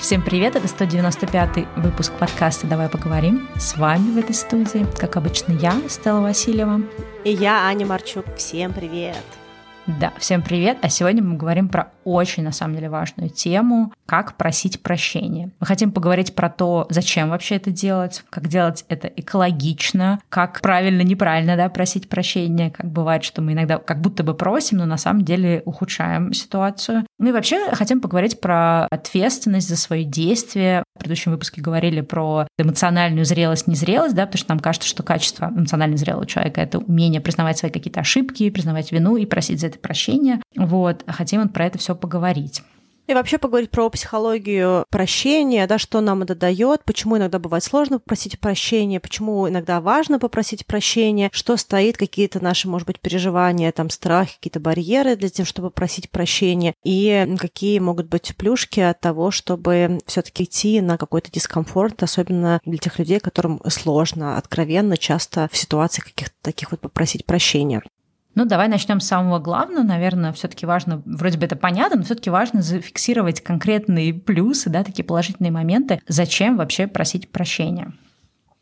Всем привет, это 195 выпуск подкаста «Давай поговорим». С вами в этой студии, как обычно, я, Стелла Васильева. И я, Аня Марчук. Всем привет! Да, всем привет. А сегодня мы говорим про очень, на самом деле, важную тему, как просить прощения. Мы хотим поговорить про то, зачем вообще это делать, как делать это экологично, как правильно, неправильно, да, просить прощения, как бывает, что мы иногда как будто бы просим, но на самом деле ухудшаем ситуацию. Ну и вообще хотим поговорить про ответственность за свои действия. В предыдущем выпуске говорили про эмоциональную зрелость, незрелость, да, потому что нам кажется, что качество эмоционально зрелого человека — это умение признавать свои какие-то ошибки, признавать вину и просить за это прощения. Вот, хотим вот про это все поговорить. И вообще поговорить про психологию прощения, да, что нам это дает, почему иногда бывает сложно попросить прощения, почему иногда важно попросить прощения, что стоит, какие-то наши, может быть, переживания, там, страхи, какие-то барьеры для того, чтобы просить прощения, и какие могут быть плюшки от того, чтобы все таки идти на какой-то дискомфорт, особенно для тех людей, которым сложно, откровенно, часто в ситуации каких-то таких вот попросить прощения. Ну, давай начнем с самого главного. Наверное, все-таки важно, вроде бы это понятно, но все-таки важно зафиксировать конкретные плюсы, да, такие положительные моменты. Зачем вообще просить прощения?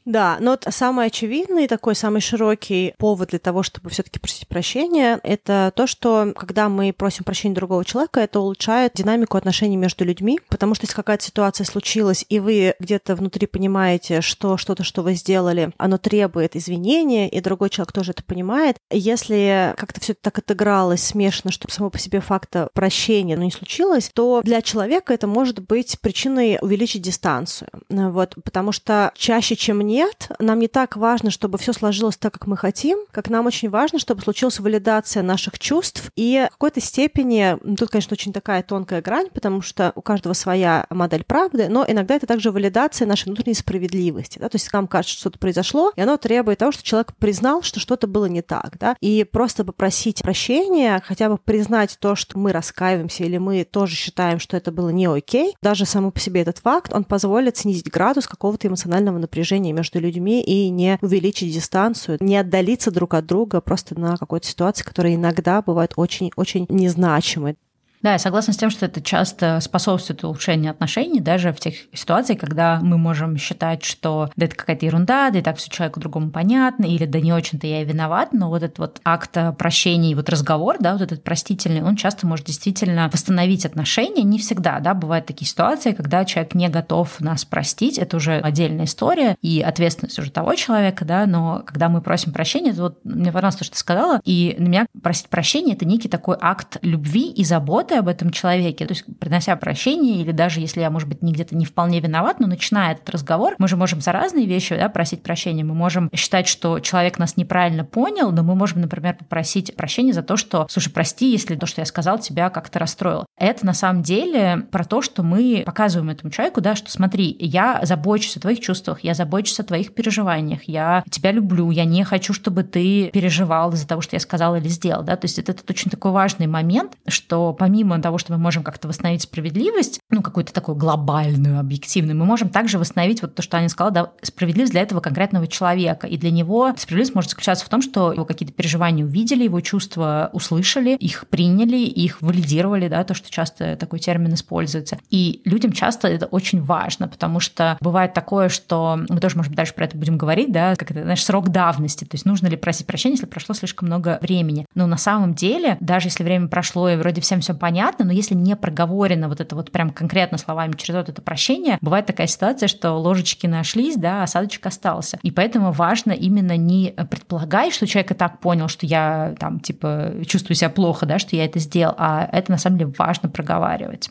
Да, но вот самый очевидный такой самый широкий повод для того, чтобы все-таки просить прощения, это то, что когда мы просим прощения другого человека, это улучшает динамику отношений между людьми, потому что если какая-то ситуация случилась, и вы где-то внутри понимаете, что что-то, что вы сделали, оно требует извинения, и другой человек тоже это понимает, если как-то все так отыгралось, смешано, что само по себе факта прощения но не случилось, то для человека это может быть причиной увеличить дистанцию. Вот, потому что чаще, чем не нет, нам не так важно, чтобы все сложилось так, как мы хотим, как нам очень важно, чтобы случилась валидация наших чувств. И в какой-то степени, ну, тут, конечно, очень такая тонкая грань, потому что у каждого своя модель правды, но иногда это также валидация нашей внутренней справедливости, да, то есть нам кажется, что что-то произошло, и оно требует того, что человек признал, что что-то было не так, да, и просто попросить прощения, хотя бы признать то, что мы раскаиваемся или мы тоже считаем, что это было не окей, даже само по себе этот факт, он позволит снизить градус какого-то эмоционального напряжения между между людьми и не увеличить дистанцию, не отдалиться друг от друга просто на какой-то ситуации, которая иногда бывает очень-очень незначимой. Да, я согласна с тем, что это часто способствует улучшению отношений, даже в тех ситуациях, когда мы можем считать, что да это какая-то ерунда, да и так все человеку другому понятно, или да не очень-то я и виноват, но вот этот вот акт прощения и вот разговор, да, вот этот простительный, он часто может действительно восстановить отношения, не всегда, да, бывают такие ситуации, когда человек не готов нас простить, это уже отдельная история и ответственность уже того человека, да, но когда мы просим прощения, это вот мне понравилось то, что ты сказала, и на меня просить прощения — это некий такой акт любви и заботы, заботой об этом человеке, то есть принося прощение, или даже если я, может быть, не где-то не вполне виноват, но начиная этот разговор, мы же можем за разные вещи да, просить прощения. Мы можем считать, что человек нас неправильно понял, но мы можем, например, попросить прощения за то, что, слушай, прости, если то, что я сказал, тебя как-то расстроило. Это на самом деле про то, что мы показываем этому человеку, да, что смотри, я забочусь о твоих чувствах, я забочусь о твоих переживаниях, я тебя люблю, я не хочу, чтобы ты переживал из-за того, что я сказал или сделал, да, то есть это, это очень такой важный момент, что помимо помимо того, что мы можем как-то восстановить справедливость, ну, какую-то такую глобальную, объективную, мы можем также восстановить вот то, что Аня сказала, да, справедливость для этого конкретного человека. И для него справедливость может заключаться в том, что его какие-то переживания увидели, его чувства услышали, их приняли, их валидировали, да, то, что часто такой термин используется. И людям часто это очень важно, потому что бывает такое, что мы тоже, может быть, дальше про это будем говорить, да, как это, знаешь, срок давности, то есть нужно ли просить прощения, если прошло слишком много времени. Но на самом деле, даже если время прошло и вроде всем все понятно, понятно, но если не проговорено вот это вот прям конкретно словами через вот это прощение, бывает такая ситуация, что ложечки нашлись, да, осадочек остался. И поэтому важно именно не предполагать, что человек и так понял, что я там типа чувствую себя плохо, да, что я это сделал, а это на самом деле важно проговаривать.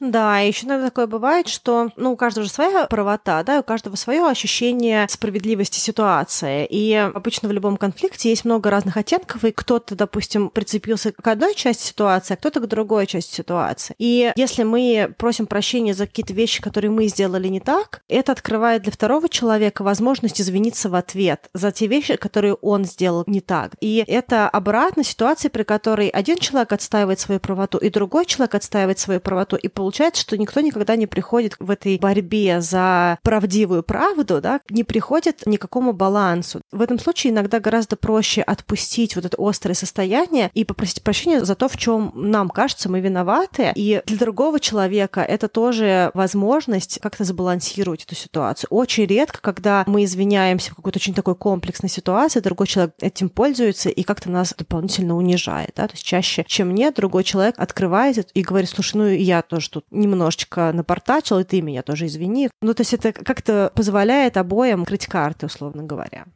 Да, еще иногда такое бывает, что ну, у каждого же своя правота, да, у каждого свое ощущение справедливости ситуации. И обычно в любом конфликте есть много разных оттенков, и кто-то, допустим, прицепился к одной части ситуации, а кто-то к другой части ситуации. И если мы просим прощения за какие-то вещи, которые мы сделали не так, это открывает для второго человека возможность извиниться в ответ за те вещи, которые он сделал не так. И это обратно ситуация, при которой один человек отстаивает свою правоту, и другой человек отстаивает свою правоту, и получается получается, что никто никогда не приходит в этой борьбе за правдивую правду, да, не приходит к какому балансу. В этом случае иногда гораздо проще отпустить вот это острое состояние и попросить прощения за то, в чем нам кажется, мы виноваты. И для другого человека это тоже возможность как-то забалансировать эту ситуацию. Очень редко, когда мы извиняемся в какой-то очень такой комплексной ситуации, другой человек этим пользуется и как-то нас дополнительно унижает. Да? То есть чаще, чем нет, другой человек открывает и говорит, слушай, ну я тоже тут немножечко напортачил, и ты меня тоже извини. Ну, то есть это как-то позволяет обоим крыть карты, условно говоря.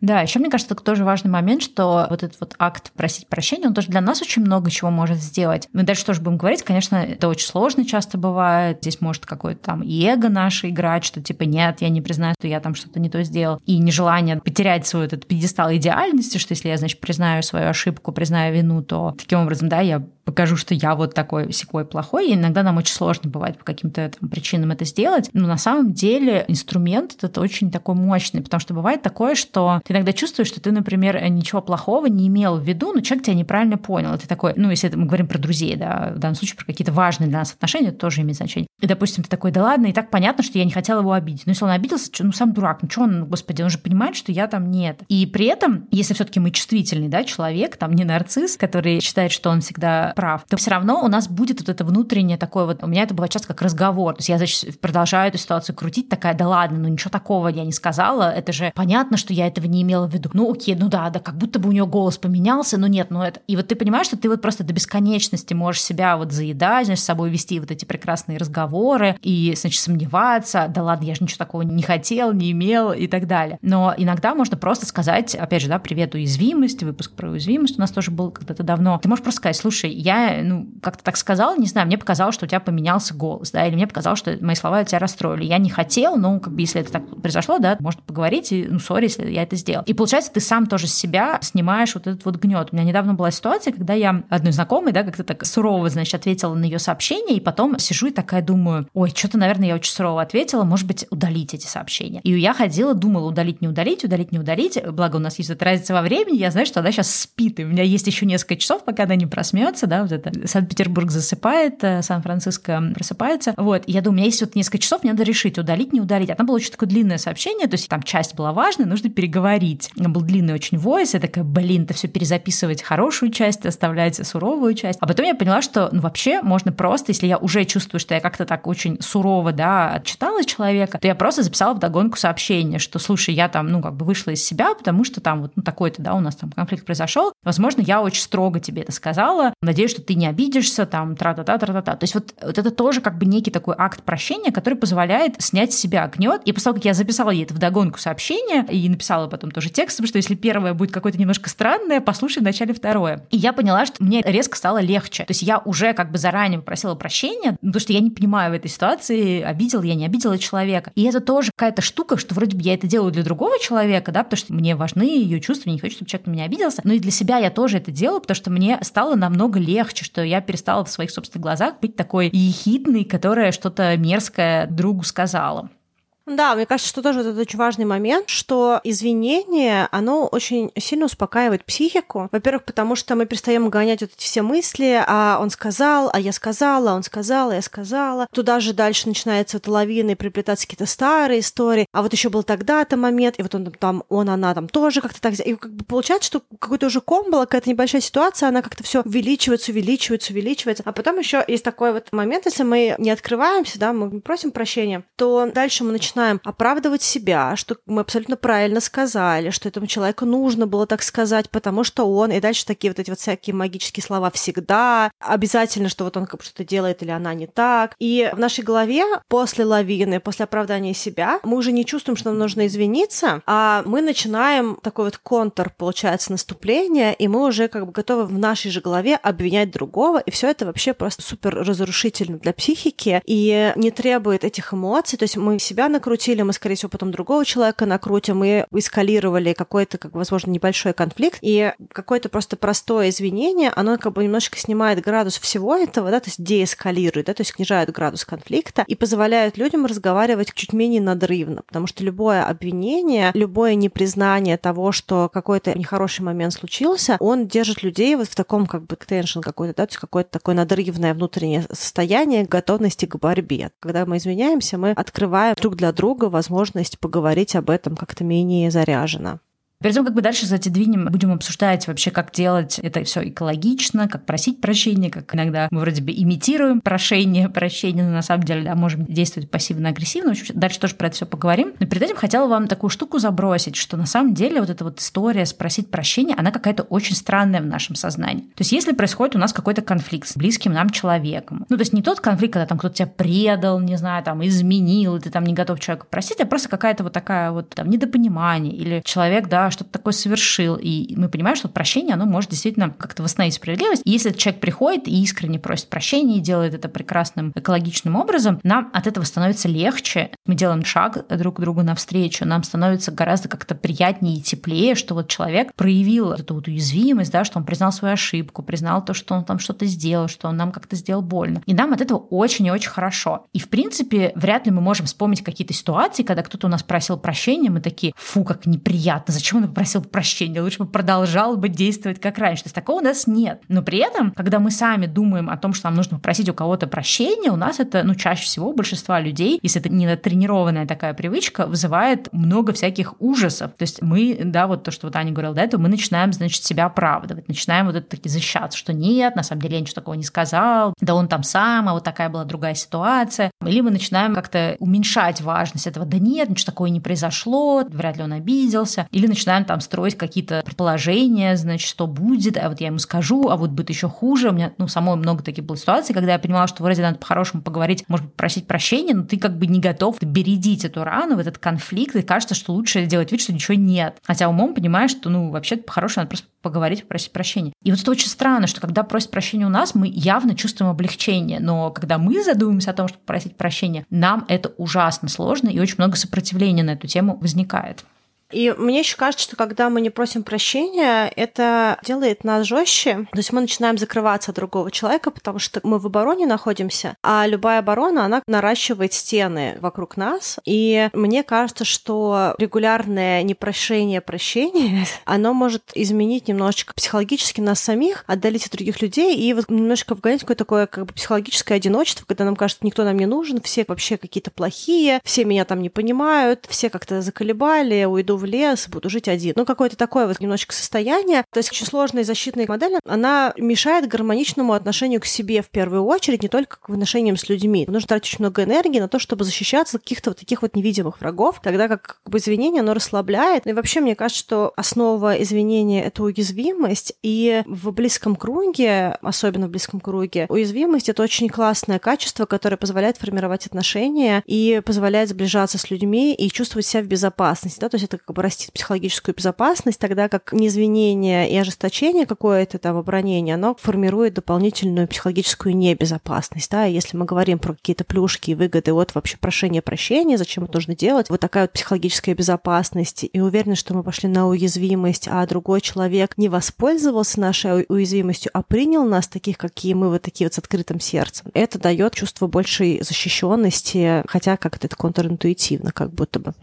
Да, еще мне кажется, это тоже важный момент, что вот этот вот акт просить прощения, он тоже для нас очень много чего может сделать. Мы дальше тоже будем говорить, конечно, это очень сложно часто бывает. Здесь может какое-то там эго наше играть, что типа нет, я не признаю, что я там что-то не то сделал. И нежелание потерять свой этот пьедестал идеальности, что если я, значит, признаю свою ошибку, признаю вину, то таким образом, да, я покажу, что я вот такой секой плохой. И иногда нам очень сложно бывает по каким-то причинам это сделать. Но на самом деле инструмент этот очень такой мощный, потому что бывает такое, что ты иногда чувствуешь, что ты, например, ничего плохого не имел в виду, но человек тебя неправильно понял. И ты такой, ну, если мы говорим про друзей, да, в данном случае про какие-то важные для нас отношения, это тоже имеет значение. И, допустим, ты такой, да ладно, и так понятно, что я не хотела его обидеть. Но если он обиделся, ну, сам дурак, ну, что он, господи, он же понимает, что я там нет. И при этом, если все таки мы чувствительный, да, человек, там, не нарцисс, который считает, что он всегда прав, то все равно у нас будет вот это внутреннее такое вот, у меня это бывает часто как разговор, то есть я значит, продолжаю эту ситуацию крутить, такая, да ладно, ну ничего такого я не сказала, это же понятно, что я этого не имела в виду. Ну окей, ну да, да, как будто бы у нее голос поменялся, но нет, ну это... И вот ты понимаешь, что ты вот просто до бесконечности можешь себя вот заедать, значит, с собой вести вот эти прекрасные разговоры и, значит, сомневаться, да ладно, я же ничего такого не хотел, не имел и так далее. Но иногда можно просто сказать, опять же, да, привет, уязвимость, выпуск про уязвимость у нас тоже был когда-то давно. Ты можешь просто сказать, слушай, я ну, как-то так сказал, не знаю, мне показалось, что у тебя поменялся голос, да, или мне показалось, что мои слова тебя расстроили. Я не хотел, но как бы если это так произошло, да, можно поговорить, и, ну, сори, если я это сделал. И получается, ты сам тоже с себя снимаешь вот этот вот гнет. У меня недавно была ситуация, когда я одной знакомой, да, как-то так сурово, значит, ответила на ее сообщение, и потом сижу и такая думаю, ой, что-то, наверное, я очень сурово ответила, может быть, удалить эти сообщения. И я ходила, думала, удалить, не удалить, удалить, не удалить. Благо у нас есть эта разница во времени, я знаю, что она сейчас спит, и у меня есть еще несколько часов, пока она не проснется, да, вот это Санкт-Петербург засыпает, э, Сан-Франциско просыпается. Вот, и я думаю, у меня есть вот несколько часов, мне надо решить, удалить, не удалить. А там было очень такое длинное сообщение, то есть там часть была важная, нужно переговорить. Там был длинный очень войс, я такая, блин, это все перезаписывать хорошую часть, оставлять суровую часть. А потом я поняла, что ну, вообще можно просто, если я уже чувствую, что я как-то так очень сурово, да, отчитала человека, то я просто записала в догонку сообщение, что, слушай, я там, ну, как бы вышла из себя, потому что там вот ну, такой-то, да, у нас там конфликт произошел. Возможно, я очень строго тебе это сказала. Надеюсь, что ты не обидишься, там, тра-та-та, тра-та-та. То есть вот, вот это тоже как бы некий такой акт прощения, который позволяет снять с себя гнет. И после того, как я записала ей это в догонку сообщение и написала потом тоже текст, что если первое будет какое-то немножко странное, послушай вначале второе. И я поняла, что мне резко стало легче. То есть я уже как бы заранее попросила прощения, потому что я не понимаю в этой ситуации, обидел я, не обидела человека. И это тоже какая-то штука, что вроде бы я это делаю для другого человека, да, потому что мне важны ее чувства, не хочу, чтобы человек на меня обиделся. Но и для себя я тоже это делаю, потому что мне стало намного легче, что я перестала в своих собственных глазах быть такой ехидной, которая что-то мерзкое другу сказала. Да, мне кажется, что тоже вот это очень важный момент, что извинение, оно очень сильно успокаивает психику. Во-первых, потому что мы перестаем гонять вот эти все мысли, а он сказал, а я сказала, он сказал, а я сказала. Туда же дальше начинается вот лавина и приплетаться какие-то старые истории. А вот еще был тогда-то момент, и вот он там, он, она там тоже как-то так... И как бы получается, что какой-то уже ком какая-то небольшая ситуация, она как-то все увеличивается, увеличивается, увеличивается. А потом еще есть такой вот момент, если мы не открываемся, да, мы просим прощения, то дальше мы начинаем начинаем оправдывать себя, что мы абсолютно правильно сказали, что этому человеку нужно было так сказать, потому что он, и дальше такие вот эти вот всякие магические слова всегда, обязательно, что вот он как что-то делает или она не так. И в нашей голове после лавины, после оправдания себя, мы уже не чувствуем, что нам нужно извиниться, а мы начинаем такой вот контур, получается, наступление, и мы уже как бы готовы в нашей же голове обвинять другого, и все это вообще просто супер разрушительно для психики и не требует этих эмоций, то есть мы себя накрутим, накрутили, мы, скорее всего, потом другого человека накрутим, и эскалировали какой-то, как, возможно, небольшой конфликт, и какое-то просто простое извинение, оно как бы немножечко снимает градус всего этого, да, то есть деэскалирует, да, то есть снижает градус конфликта и позволяет людям разговаривать чуть менее надрывно, потому что любое обвинение, любое непризнание того, что какой-то нехороший момент случился, он держит людей вот в таком как бы теншн какой-то, да, то есть какое-то такое надрывное внутреннее состояние готовности к борьбе. Когда мы извиняемся, мы открываем друг для друга возможность поговорить об этом как-то менее заряженно. Перед тем, как бы дальше задвинем, будем обсуждать вообще, как делать это все экологично, как просить прощения, как иногда мы вроде бы имитируем прошение, прощение, но на самом деле да, можем действовать пассивно-агрессивно. Дальше тоже про это все поговорим. Но перед этим хотела вам такую штуку забросить, что на самом деле вот эта вот история спросить прощения, она какая-то очень странная в нашем сознании. То есть если происходит у нас какой-то конфликт с близким нам человеком, ну то есть не тот конфликт, когда там кто-то тебя предал, не знаю, там изменил, и ты там не готов человека простить, а просто какая-то вот такая вот там недопонимание, или человек, да, что-то такое совершил, и мы понимаем, что прощение, оно может действительно как-то восстановить справедливость. И если человек приходит и искренне просит прощения и делает это прекрасным экологичным образом, нам от этого становится легче. Мы делаем шаг друг к другу навстречу, нам становится гораздо как-то приятнее и теплее, что вот человек проявил эту вот уязвимость, да, что он признал свою ошибку, признал то, что он там что-то сделал, что он нам как-то сделал больно. И нам от этого очень и очень хорошо. И, в принципе, вряд ли мы можем вспомнить какие-то ситуации, когда кто-то у нас просил прощения, мы такие, фу, как неприятно, зачем он попросил прощения, лучше бы продолжал бы действовать как раньше. То есть такого у нас нет. Но при этом, когда мы сами думаем о том, что нам нужно попросить у кого-то прощения, у нас это, ну, чаще всего у большинства людей, если это не натренированная такая привычка, вызывает много всяких ужасов. То есть мы, да, вот то, что вот Аня говорила до этого, мы начинаем, значит, себя оправдывать, начинаем вот это таки защищаться, что нет, на самом деле я ничего такого не сказал, да он там сам, а вот такая была другая ситуация. Или мы начинаем как-то уменьшать важность этого, да нет, ничего такого не произошло, вряд ли он обиделся. Или начинаем там строить какие-то предположения, значит, что будет, а вот я ему скажу, а вот будет еще хуже. У меня, ну, самой много таких было ситуаций, когда я понимала, что вроде надо по-хорошему поговорить, может быть, просить прощения, но ты как бы не готов бередить эту рану, в этот конфликт, и кажется, что лучше делать вид, что ничего нет. Хотя умом понимаешь, что, ну, вообще по-хорошему надо просто поговорить, попросить прощения. И вот это очень странно, что когда просят прощения у нас, мы явно чувствуем облегчение, но когда мы задумываемся о том, чтобы просить прощения, нам это ужасно сложно, и очень много сопротивления на эту тему возникает. И мне еще кажется, что когда мы не просим прощения, это делает нас жестче. То есть мы начинаем закрываться от другого человека, потому что мы в обороне находимся, а любая оборона, она наращивает стены вокруг нас. И мне кажется, что регулярное непрошение прощения, оно может изменить немножечко психологически нас самих, отдалить от других людей и вот немножко вгонять какое-то такое как бы психологическое одиночество, когда нам кажется, никто нам не нужен, все вообще какие-то плохие, все меня там не понимают, все как-то заколебали, уйду в лес, буду жить один. Ну, какое-то такое вот немножечко состояние. То есть очень сложная защитная модель, она мешает гармоничному отношению к себе в первую очередь, не только к отношениям с людьми. Нужно тратить очень много энергии на то, чтобы защищаться от каких-то вот таких вот невидимых врагов, тогда как, как бы извинение, оно расслабляет. Ну и вообще, мне кажется, что основа извинения — это уязвимость, и в близком круге, особенно в близком круге, уязвимость — это очень классное качество, которое позволяет формировать отношения и позволяет сближаться с людьми и чувствовать себя в безопасности. Да? То есть это как бы растит психологическую безопасность, тогда как неизвинение и ожесточение какое-то там оборонение, оно формирует дополнительную психологическую небезопасность. Да? И если мы говорим про какие-то плюшки и выгоды от вообще прошения прощения, зачем это нужно делать, вот такая вот психологическая безопасность и уверенность, что мы пошли на уязвимость, а другой человек не воспользовался нашей уязвимостью, а принял нас таких, какие мы, вот такие вот с открытым сердцем. Это дает чувство большей защищенности, хотя как-то это контринтуитивно, как будто бы.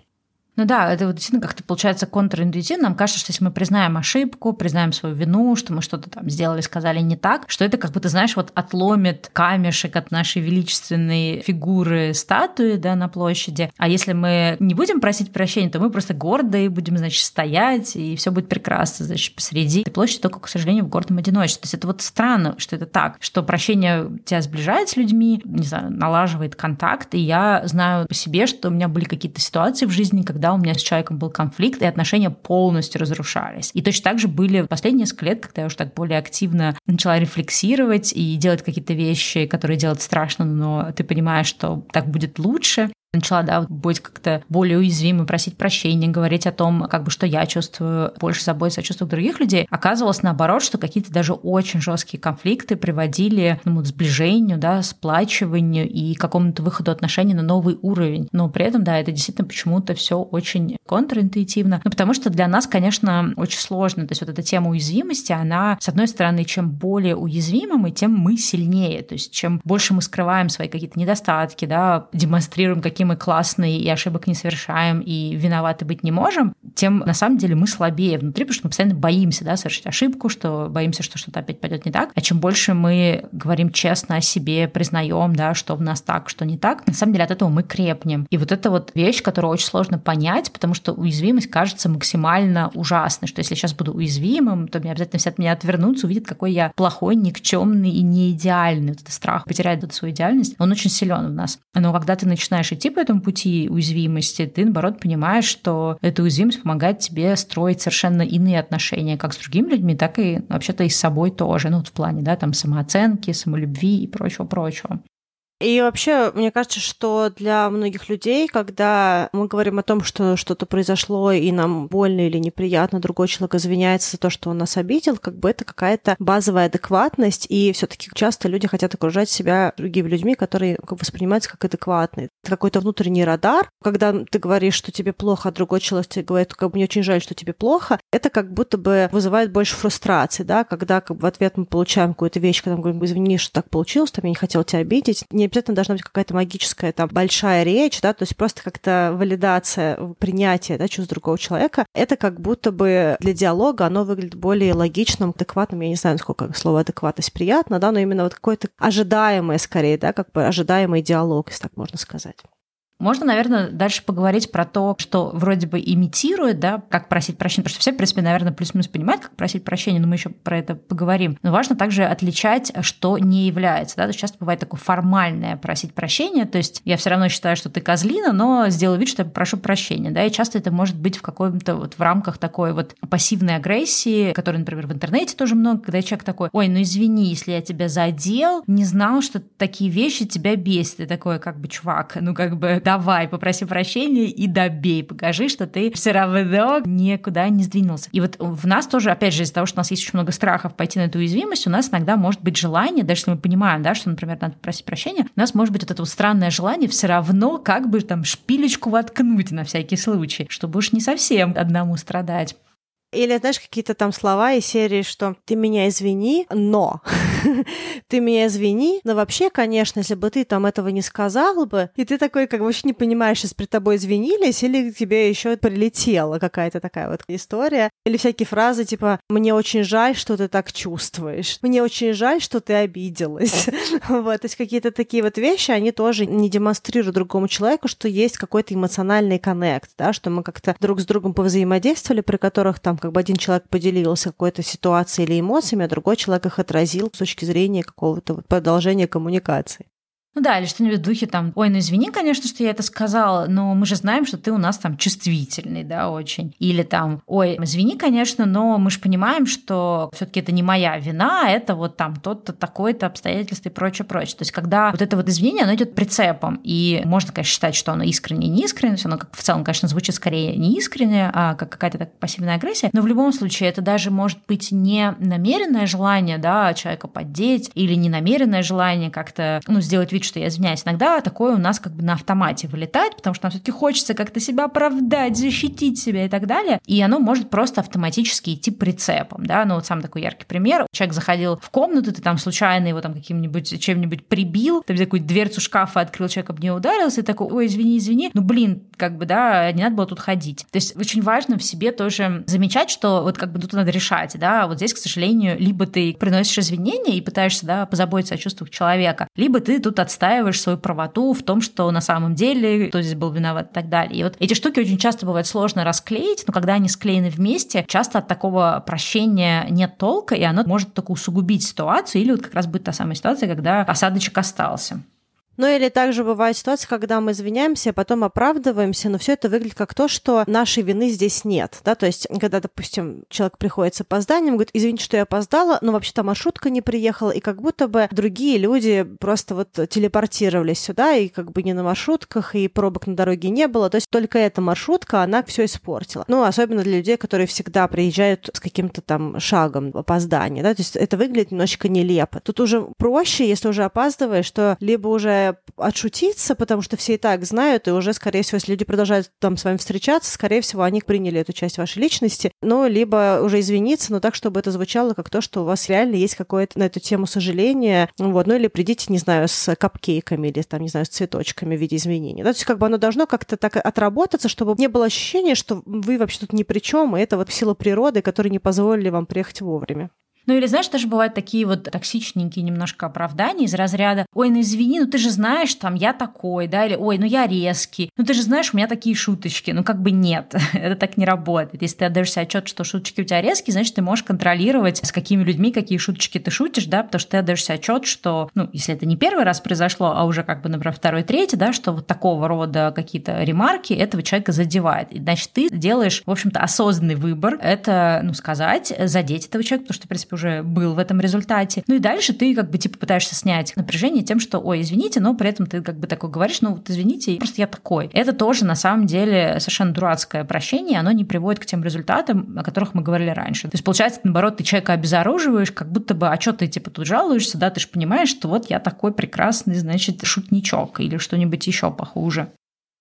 Ну да, это вот действительно как-то получается контринтуитивно. Нам кажется, что если мы признаем ошибку, признаем свою вину, что мы что-то там сделали, сказали не так, что это как ты знаешь, вот отломит камешек от нашей величественной фигуры статуи да, на площади. А если мы не будем просить прощения, то мы просто гордые будем, значит, стоять, и все будет прекрасно, значит, посреди этой площади, только, к сожалению, в гордом одиночестве. То есть это вот странно, что это так, что прощение тебя сближает с людьми, не знаю, налаживает контакт, и я знаю по себе, что у меня были какие-то ситуации в жизни, когда когда у меня с человеком был конфликт, и отношения полностью разрушались. И точно так же были последние несколько лет, когда я уже так более активно начала рефлексировать и делать какие-то вещи, которые делать страшно, но ты понимаешь, что так будет лучше. Начала, да, быть как-то более уязвимой, просить прощения, говорить о том, как бы, что я чувствую, больше заботиться о чувствах других людей, оказывалось наоборот, что какие-то даже очень жесткие конфликты приводили ну, к сближению, да, сплачиванию и какому-то выходу отношений на новый уровень. Но при этом, да, это действительно почему-то все очень контринтуитивно. Ну, потому что для нас, конечно, очень сложно. То есть вот эта тема уязвимости, она, с одной стороны, чем более уязвимы мы, тем мы сильнее. То есть чем больше мы скрываем свои какие-то недостатки, да, демонстрируем какие какие мы классные и ошибок не совершаем, и виноваты быть не можем, тем на самом деле мы слабее внутри, потому что мы постоянно боимся да, совершить ошибку, что боимся, что что-то опять пойдет не так. А чем больше мы говорим честно о себе, признаем, да, что в нас так, что не так, на самом деле от этого мы крепнем. И вот это вот вещь, которую очень сложно понять, потому что уязвимость кажется максимально ужасной, что если я сейчас буду уязвимым, то мне обязательно все от меня отвернутся, увидят, какой я плохой, никчемный и не идеальный. Вот этот страх потерять эту свою идеальность, он очень силен в нас. Но когда ты начинаешь идти по этому пути уязвимости, ты, наоборот, понимаешь, что эта уязвимость помогает тебе строить совершенно иные отношения как с другими людьми, так и вообще-то и с собой тоже, ну, вот в плане, да, там, самооценки, самолюбви и прочего-прочего. И вообще, мне кажется, что для многих людей, когда мы говорим о том, что что-то произошло, и нам больно или неприятно, другой человек извиняется за то, что он нас обидел, как бы это какая-то базовая адекватность, и все таки часто люди хотят окружать себя другими людьми, которые воспринимаются как адекватные. Это какой-то внутренний радар. Когда ты говоришь, что тебе плохо, а другой человек тебе говорит, как бы мне очень жаль, что тебе плохо, это как будто бы вызывает больше фрустрации, да, когда как бы, в ответ мы получаем какую-то вещь, когда мы говорим, извини, что так получилось, там я не хотел тебя обидеть. Не обязательно должна быть какая-то магическая там большая речь, да, то есть просто как-то валидация, принятие, да, чувств другого человека. Это как будто бы для диалога оно выглядит более логичным, адекватным. Я не знаю, насколько слово адекватность приятно, да, но именно вот какое-то ожидаемое скорее, да, как бы ожидаемый диалог, если так можно сказать. Можно, наверное, дальше поговорить про то, что вроде бы имитирует, да, как просить прощения, потому что все, в принципе, наверное, плюс-минус понимают, как просить прощения, но мы еще про это поговорим. Но важно также отличать, что не является, да, то есть часто бывает такое формальное просить прощения, то есть я все равно считаю, что ты козлина, но сделаю вид, что я прошу прощения, да, и часто это может быть в каком-то вот в рамках такой вот пассивной агрессии, которой, например, в интернете тоже много, когда человек такой, ой, ну извини, если я тебя задел, не знал, что такие вещи тебя бесят, и такой, как бы, чувак, ну как бы, да, давай, попроси прощения и добей, покажи, что ты все равно никуда не сдвинулся. И вот в нас тоже, опять же, из-за того, что у нас есть очень много страхов пойти на эту уязвимость, у нас иногда может быть желание, даже если мы понимаем, да, что, например, надо попросить прощения, у нас может быть вот это вот странное желание все равно как бы там шпилечку воткнуть на всякий случай, чтобы уж не совсем одному страдать. Или, знаешь, какие-то там слова из серии, что ты меня извини, но ты меня извини, но вообще, конечно, если бы ты там этого не сказал бы, и ты такой, как вообще не понимаешь, если при тобой извинились, или тебе еще прилетела какая-то такая вот история, или всякие фразы типа «мне очень жаль, что ты так чувствуешь», «мне очень жаль, что ты обиделась». вот, то есть какие-то такие вот вещи, они тоже не демонстрируют другому человеку, что есть какой-то эмоциональный коннект, да, что мы как-то друг с другом повзаимодействовали, при которых там как бы один человек поделился какой-то ситуацией или эмоциями, а другой человек их отразил с точки зрения какого-то продолжения коммуникации. Ну да, или что-нибудь в духе там, ой, ну извини, конечно, что я это сказала, но мы же знаем, что ты у нас там чувствительный, да, очень. Или там, ой, извини, конечно, но мы же понимаем, что все таки это не моя вина, это вот там тот-то, такое-то обстоятельство и прочее, прочее. То есть когда вот это вот извинение, оно идет прицепом, и можно, конечно, считать, что оно искренне не искренне, оно как в целом, конечно, звучит скорее не искренне, а как какая-то так пассивная агрессия, но в любом случае это даже может быть не намеренное желание, да, человека поддеть, или не намеренное желание как-то, ну, сделать вид, что я извиняюсь. Иногда такое у нас как бы на автомате вылетает, потому что нам все-таки хочется как-то себя оправдать, защитить себя и так далее. И оно может просто автоматически идти прицепом, да. Ну вот сам такой яркий пример. Человек заходил в комнату, ты там случайно его там каким-нибудь чем-нибудь прибил, ты такую дверцу шкафа открыл, человек об нее ударился, и такой, ой, извини, извини. Ну, блин, как бы, да, не надо было тут ходить. То есть очень важно в себе тоже замечать, что вот как бы тут надо решать, да, вот здесь, к сожалению, либо ты приносишь извинения и пытаешься, да, позаботиться о чувствах человека, либо ты тут отстаиваешь свою правоту в том, что на самом деле кто здесь был виноват и так далее. И вот эти штуки очень часто бывает сложно расклеить, но когда они склеены вместе, часто от такого прощения нет толка, и оно может только усугубить ситуацию, или вот как раз будет та самая ситуация, когда осадочек остался. Ну или также бывает ситуация, когда мы извиняемся, а потом оправдываемся, но все это выглядит как то, что нашей вины здесь нет. Да? То есть, когда, допустим, человек приходит с опозданием, говорит, извините, что я опоздала, но вообще-то маршрутка не приехала, и как будто бы другие люди просто вот телепортировались сюда, и как бы не на маршрутках, и пробок на дороге не было. То есть только эта маршрутка, она все испортила. Ну, особенно для людей, которые всегда приезжают с каким-то там шагом опоздания. Да? То есть это выглядит немножечко нелепо. Тут уже проще, если уже опаздываешь, что либо уже отшутиться, потому что все и так знают, и уже, скорее всего, если люди продолжают там с вами встречаться, скорее всего, они приняли эту часть вашей личности, ну, либо уже извиниться, но так, чтобы это звучало как то, что у вас реально есть какое-то на эту тему сожаление, вот, ну, или придите, не знаю, с капкейками или там, не знаю, с цветочками в виде извинений. Да? То есть как бы оно должно как-то так отработаться, чтобы не было ощущения, что вы вообще тут ни при чем, и это вот сила природы, которые не позволили вам приехать вовремя. Ну или знаешь, даже бывают такие вот токсичненькие немножко оправдания из разряда «Ой, ну извини, ну ты же знаешь, там, я такой», да, или «Ой, ну я резкий, ну ты же знаешь, у меня такие шуточки». Ну как бы нет, это так не работает. Если ты отдаешься отчет, что шуточки у тебя резкие, значит, ты можешь контролировать, с какими людьми какие шуточки ты шутишь, да, потому что ты отдаешься отчет, что, ну, если это не первый раз произошло, а уже как бы, например, второй, третий, да, что вот такого рода какие-то ремарки этого человека задевает. И, значит, ты делаешь, в общем-то, осознанный выбор. Это, ну, сказать, задеть этого человека, потому что, в принципе, уже был в этом результате. Ну и дальше ты как бы типа пытаешься снять напряжение тем, что, ой, извините, но при этом ты как бы такой говоришь, ну вот извините, просто я такой. Это тоже на самом деле совершенно дурацкое прощение, оно не приводит к тем результатам, о которых мы говорили раньше. То есть получается, наоборот, ты человека обезоруживаешь, как будто бы, а что ты типа тут жалуешься, да, ты же понимаешь, что вот я такой прекрасный, значит, шутничок или что-нибудь еще похуже.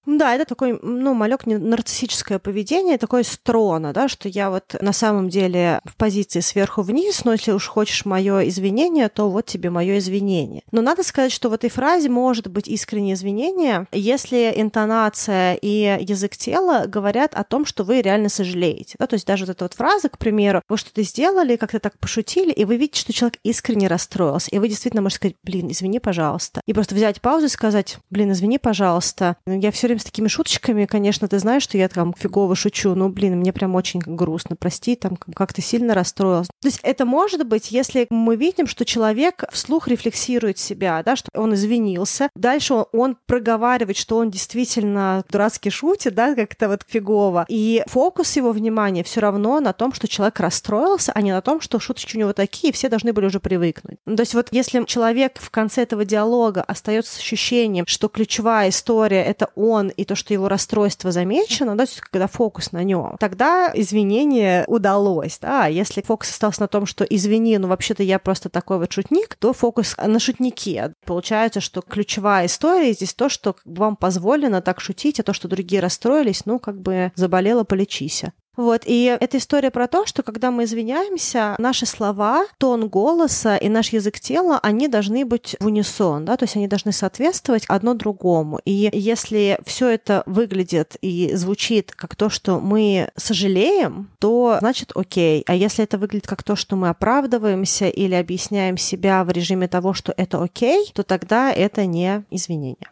Да, это такой, ну, малек нарциссическое поведение, такое строна, да, что я вот на самом деле в позиции сверху вниз, но если уж хочешь мое извинение, то вот тебе мое извинение. Но надо сказать, что в этой фразе может быть искреннее извинение, если интонация и язык тела говорят о том, что вы реально сожалеете. Да? То есть даже вот эта вот фраза, к примеру, вы что-то сделали, как-то так пошутили, и вы видите, что человек искренне расстроился, и вы действительно можете сказать, блин, извини, пожалуйста. И просто взять паузу и сказать, блин, извини, пожалуйста, я все время с такими шуточками, конечно, ты знаешь, что я там фигово шучу, но, блин, мне прям очень грустно, прости, там как-то сильно расстроилась. То есть это может быть, если мы видим, что человек вслух рефлексирует себя, да, что он извинился, дальше он, он проговаривает, что он действительно дурацки шутит, да, как-то вот фигово, и фокус его внимания все равно на том, что человек расстроился, а не на том, что шуточки у него такие, все должны были уже привыкнуть. Ну, то есть вот если человек в конце этого диалога остается с ощущением, что ключевая история — это он, он и то, что его расстройство замечено, да, когда фокус на нем, тогда извинение удалось. Да? А если фокус остался на том, что извини, ну вообще-то я просто такой вот шутник, то фокус на шутнике. Получается, что ключевая история здесь то, что вам позволено так шутить, а то, что другие расстроились, ну как бы заболело, полечись. Вот, и эта история про то, что когда мы извиняемся, наши слова, тон голоса и наш язык тела, они должны быть в унисон, да, то есть они должны соответствовать одно другому. И если все это выглядит и звучит как то, что мы сожалеем, то значит окей. А если это выглядит как то, что мы оправдываемся или объясняем себя в режиме того, что это окей, то тогда это не извинение.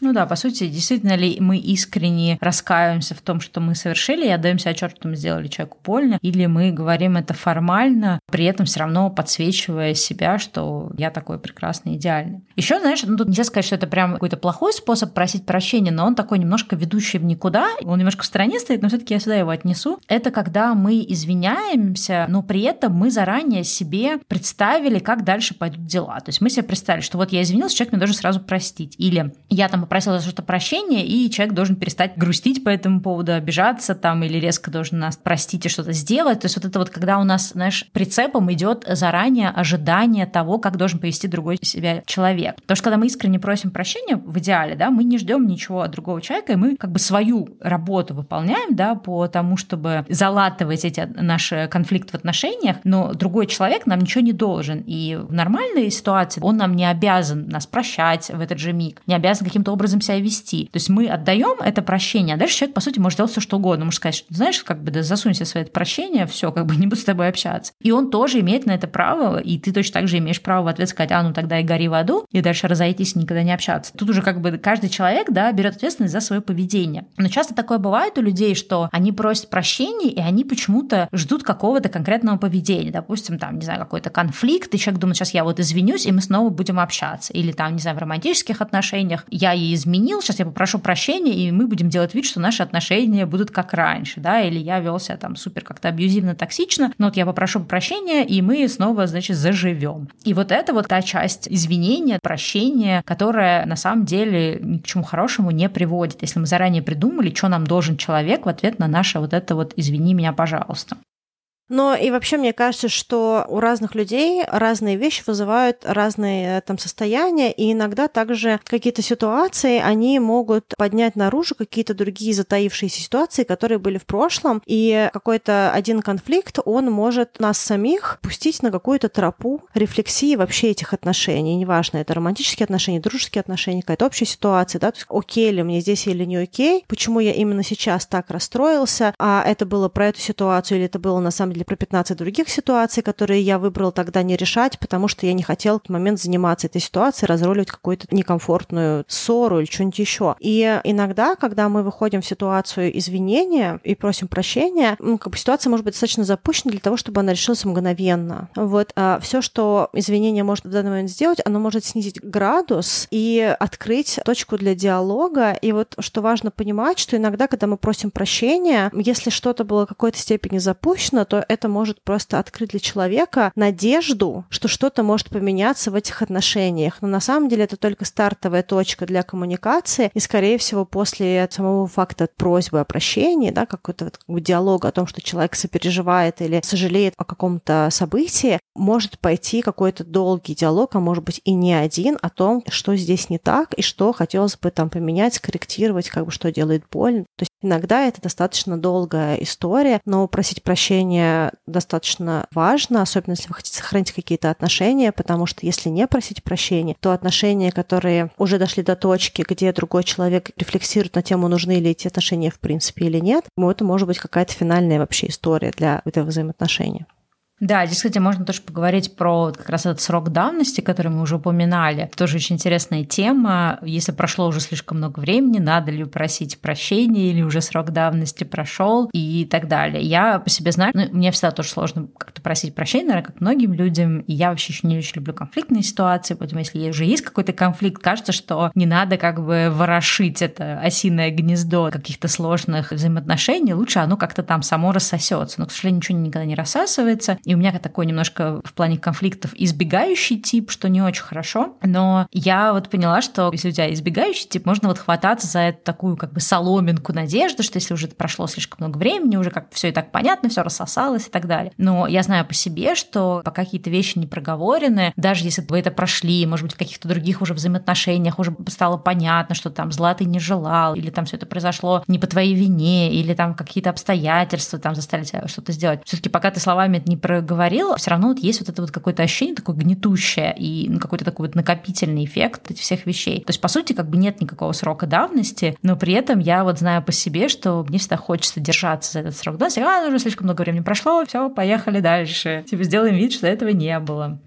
Ну да, по сути, действительно ли мы искренне раскаиваемся в том, что мы совершили, и отдаемся отчет, что мы сделали человеку больно, или мы говорим это формально, при этом все равно подсвечивая себя, что я такой прекрасный, идеальный. Еще, знаешь, ну тут нельзя сказать, что это прям какой-то плохой способ просить прощения, но он такой немножко ведущий в никуда, он немножко в стороне стоит, но все-таки я сюда его отнесу. Это когда мы извиняемся, но при этом мы заранее себе представили, как дальше пойдут дела. То есть мы себе представили, что вот я извинился, человек мне должен сразу простить. Или я там попросила за что-то прощения, и человек должен перестать грустить по этому поводу, обижаться там или резко должен нас простить и что-то сделать. То есть вот это вот, когда у нас, знаешь, прицепом идет заранее ожидание того, как должен повести другой себя человек. Потому что когда мы искренне просим прощения, в идеале, да, мы не ждем ничего от другого человека, и мы как бы свою работу выполняем, да, по тому, чтобы залатывать эти наши конфликты в отношениях, но другой человек нам ничего не должен. И в нормальной ситуации он нам не обязан нас прощать в этот же миг, не обязан каким-то образом себя вести. То есть мы отдаем это прощение, а дальше человек, по сути, может делать все, что угодно. Может сказать, что, знаешь, как бы да засунь свое прощение, все, как бы не буду с тобой общаться. И он тоже имеет на это право, и ты точно так же имеешь право в ответ сказать, а ну тогда и гори в аду, и дальше разойтись и никогда не общаться. Тут уже как бы каждый человек, да, берет ответственность за свое поведение. Но часто такое бывает у людей, что они просят прощения, и они почему-то ждут какого-то конкретного поведения. Допустим, там, не знаю, какой-то конфликт, и человек думает, сейчас я вот извинюсь, и мы снова будем общаться. Или там, не знаю, в романтических отношениях я ей изменил, сейчас я попрошу прощения, и мы будем делать вид, что наши отношения будут как раньше, да, или я вел себя там супер как-то абьюзивно, токсично, но вот я попрошу прощения, и мы снова, значит, заживем. И вот это вот та часть извинения, прощения, которая на самом деле ни к чему хорошему не приводит. Если мы заранее придумали, что нам должен человек в ответ на наше вот это вот «извини меня, пожалуйста». Но и вообще мне кажется, что у разных людей разные вещи вызывают разные там состояния, и иногда также какие-то ситуации, они могут поднять наружу какие-то другие затаившиеся ситуации, которые были в прошлом, и какой-то один конфликт, он может нас самих пустить на какую-то тропу рефлексии вообще этих отношений. Неважно, это романтические отношения, дружеские отношения, какая-то общая ситуация, да, то есть окей ли мне здесь или не окей, почему я именно сейчас так расстроился, а это было про эту ситуацию или это было на самом деле про 15 других ситуаций, которые я выбрал тогда не решать, потому что я не хотел в этот момент заниматься этой ситуацией, разруливать какую-то некомфортную ссору или что-нибудь еще. И иногда, когда мы выходим в ситуацию извинения и просим прощения, ну, как бы ситуация может быть достаточно запущена для того, чтобы она решилась мгновенно. Вот а все, что извинение может в данный момент сделать, оно может снизить градус и открыть точку для диалога. И вот что важно понимать, что иногда, когда мы просим прощения, если что-то было в какой-то степени запущено, то это может просто открыть для человека надежду, что что-то может поменяться в этих отношениях. Но на самом деле это только стартовая точка для коммуникации, и, скорее всего, после самого факта просьбы о прощении, да, какой-то вот, диалога о том, что человек сопереживает или сожалеет о каком-то событии, может пойти какой-то долгий диалог, а может быть и не один, о том, что здесь не так и что хотелось бы там поменять, скорректировать, как бы что делает больно. То есть иногда это достаточно долгая история, но просить прощения достаточно важно, особенно если вы хотите сохранить какие-то отношения, потому что если не просить прощения, то отношения, которые уже дошли до точки, где другой человек рефлексирует на тему, нужны ли эти отношения в принципе или нет, ну, это может быть какая-то финальная вообще история для этого взаимоотношения. Да, здесь, кстати, можно тоже поговорить про как раз этот срок давности, который мы уже упоминали. Тоже очень интересная тема. Если прошло уже слишком много времени, надо ли просить прощения или уже срок давности прошел и так далее. Я по себе знаю, ну, мне всегда тоже сложно как-то просить прощения, наверное, как многим людям. И я вообще еще не очень люблю конфликтные ситуации, поэтому если уже есть какой-то конфликт, кажется, что не надо как бы ворошить это осиное гнездо каких-то сложных взаимоотношений, лучше оно как-то там само рассосется. Но, к сожалению, ничего никогда не рассасывается. И у меня такой немножко в плане конфликтов избегающий тип, что не очень хорошо. Но я вот поняла, что если у тебя избегающий тип, можно вот хвататься за эту такую как бы соломинку надежды, что если уже прошло слишком много времени, уже как все и так понятно, все рассосалось и так далее. Но я знаю по себе, что пока какие-то вещи не проговорены, даже если вы это прошли, может быть, в каких-то других уже взаимоотношениях уже стало понятно, что там зла ты не желал, или там все это произошло не по твоей вине, или там какие-то обстоятельства там заставили тебя что-то сделать. Все-таки пока ты словами это не про говорил, все равно вот есть вот это вот какое-то ощущение такое гнетущее и ну, какой-то такой вот накопительный эффект этих всех вещей. То есть, по сути, как бы нет никакого срока давности, но при этом я вот знаю по себе, что мне всегда хочется держаться за этот срок давности. А, уже слишком много времени прошло, все, поехали дальше. Типа сделаем вид, что этого не было.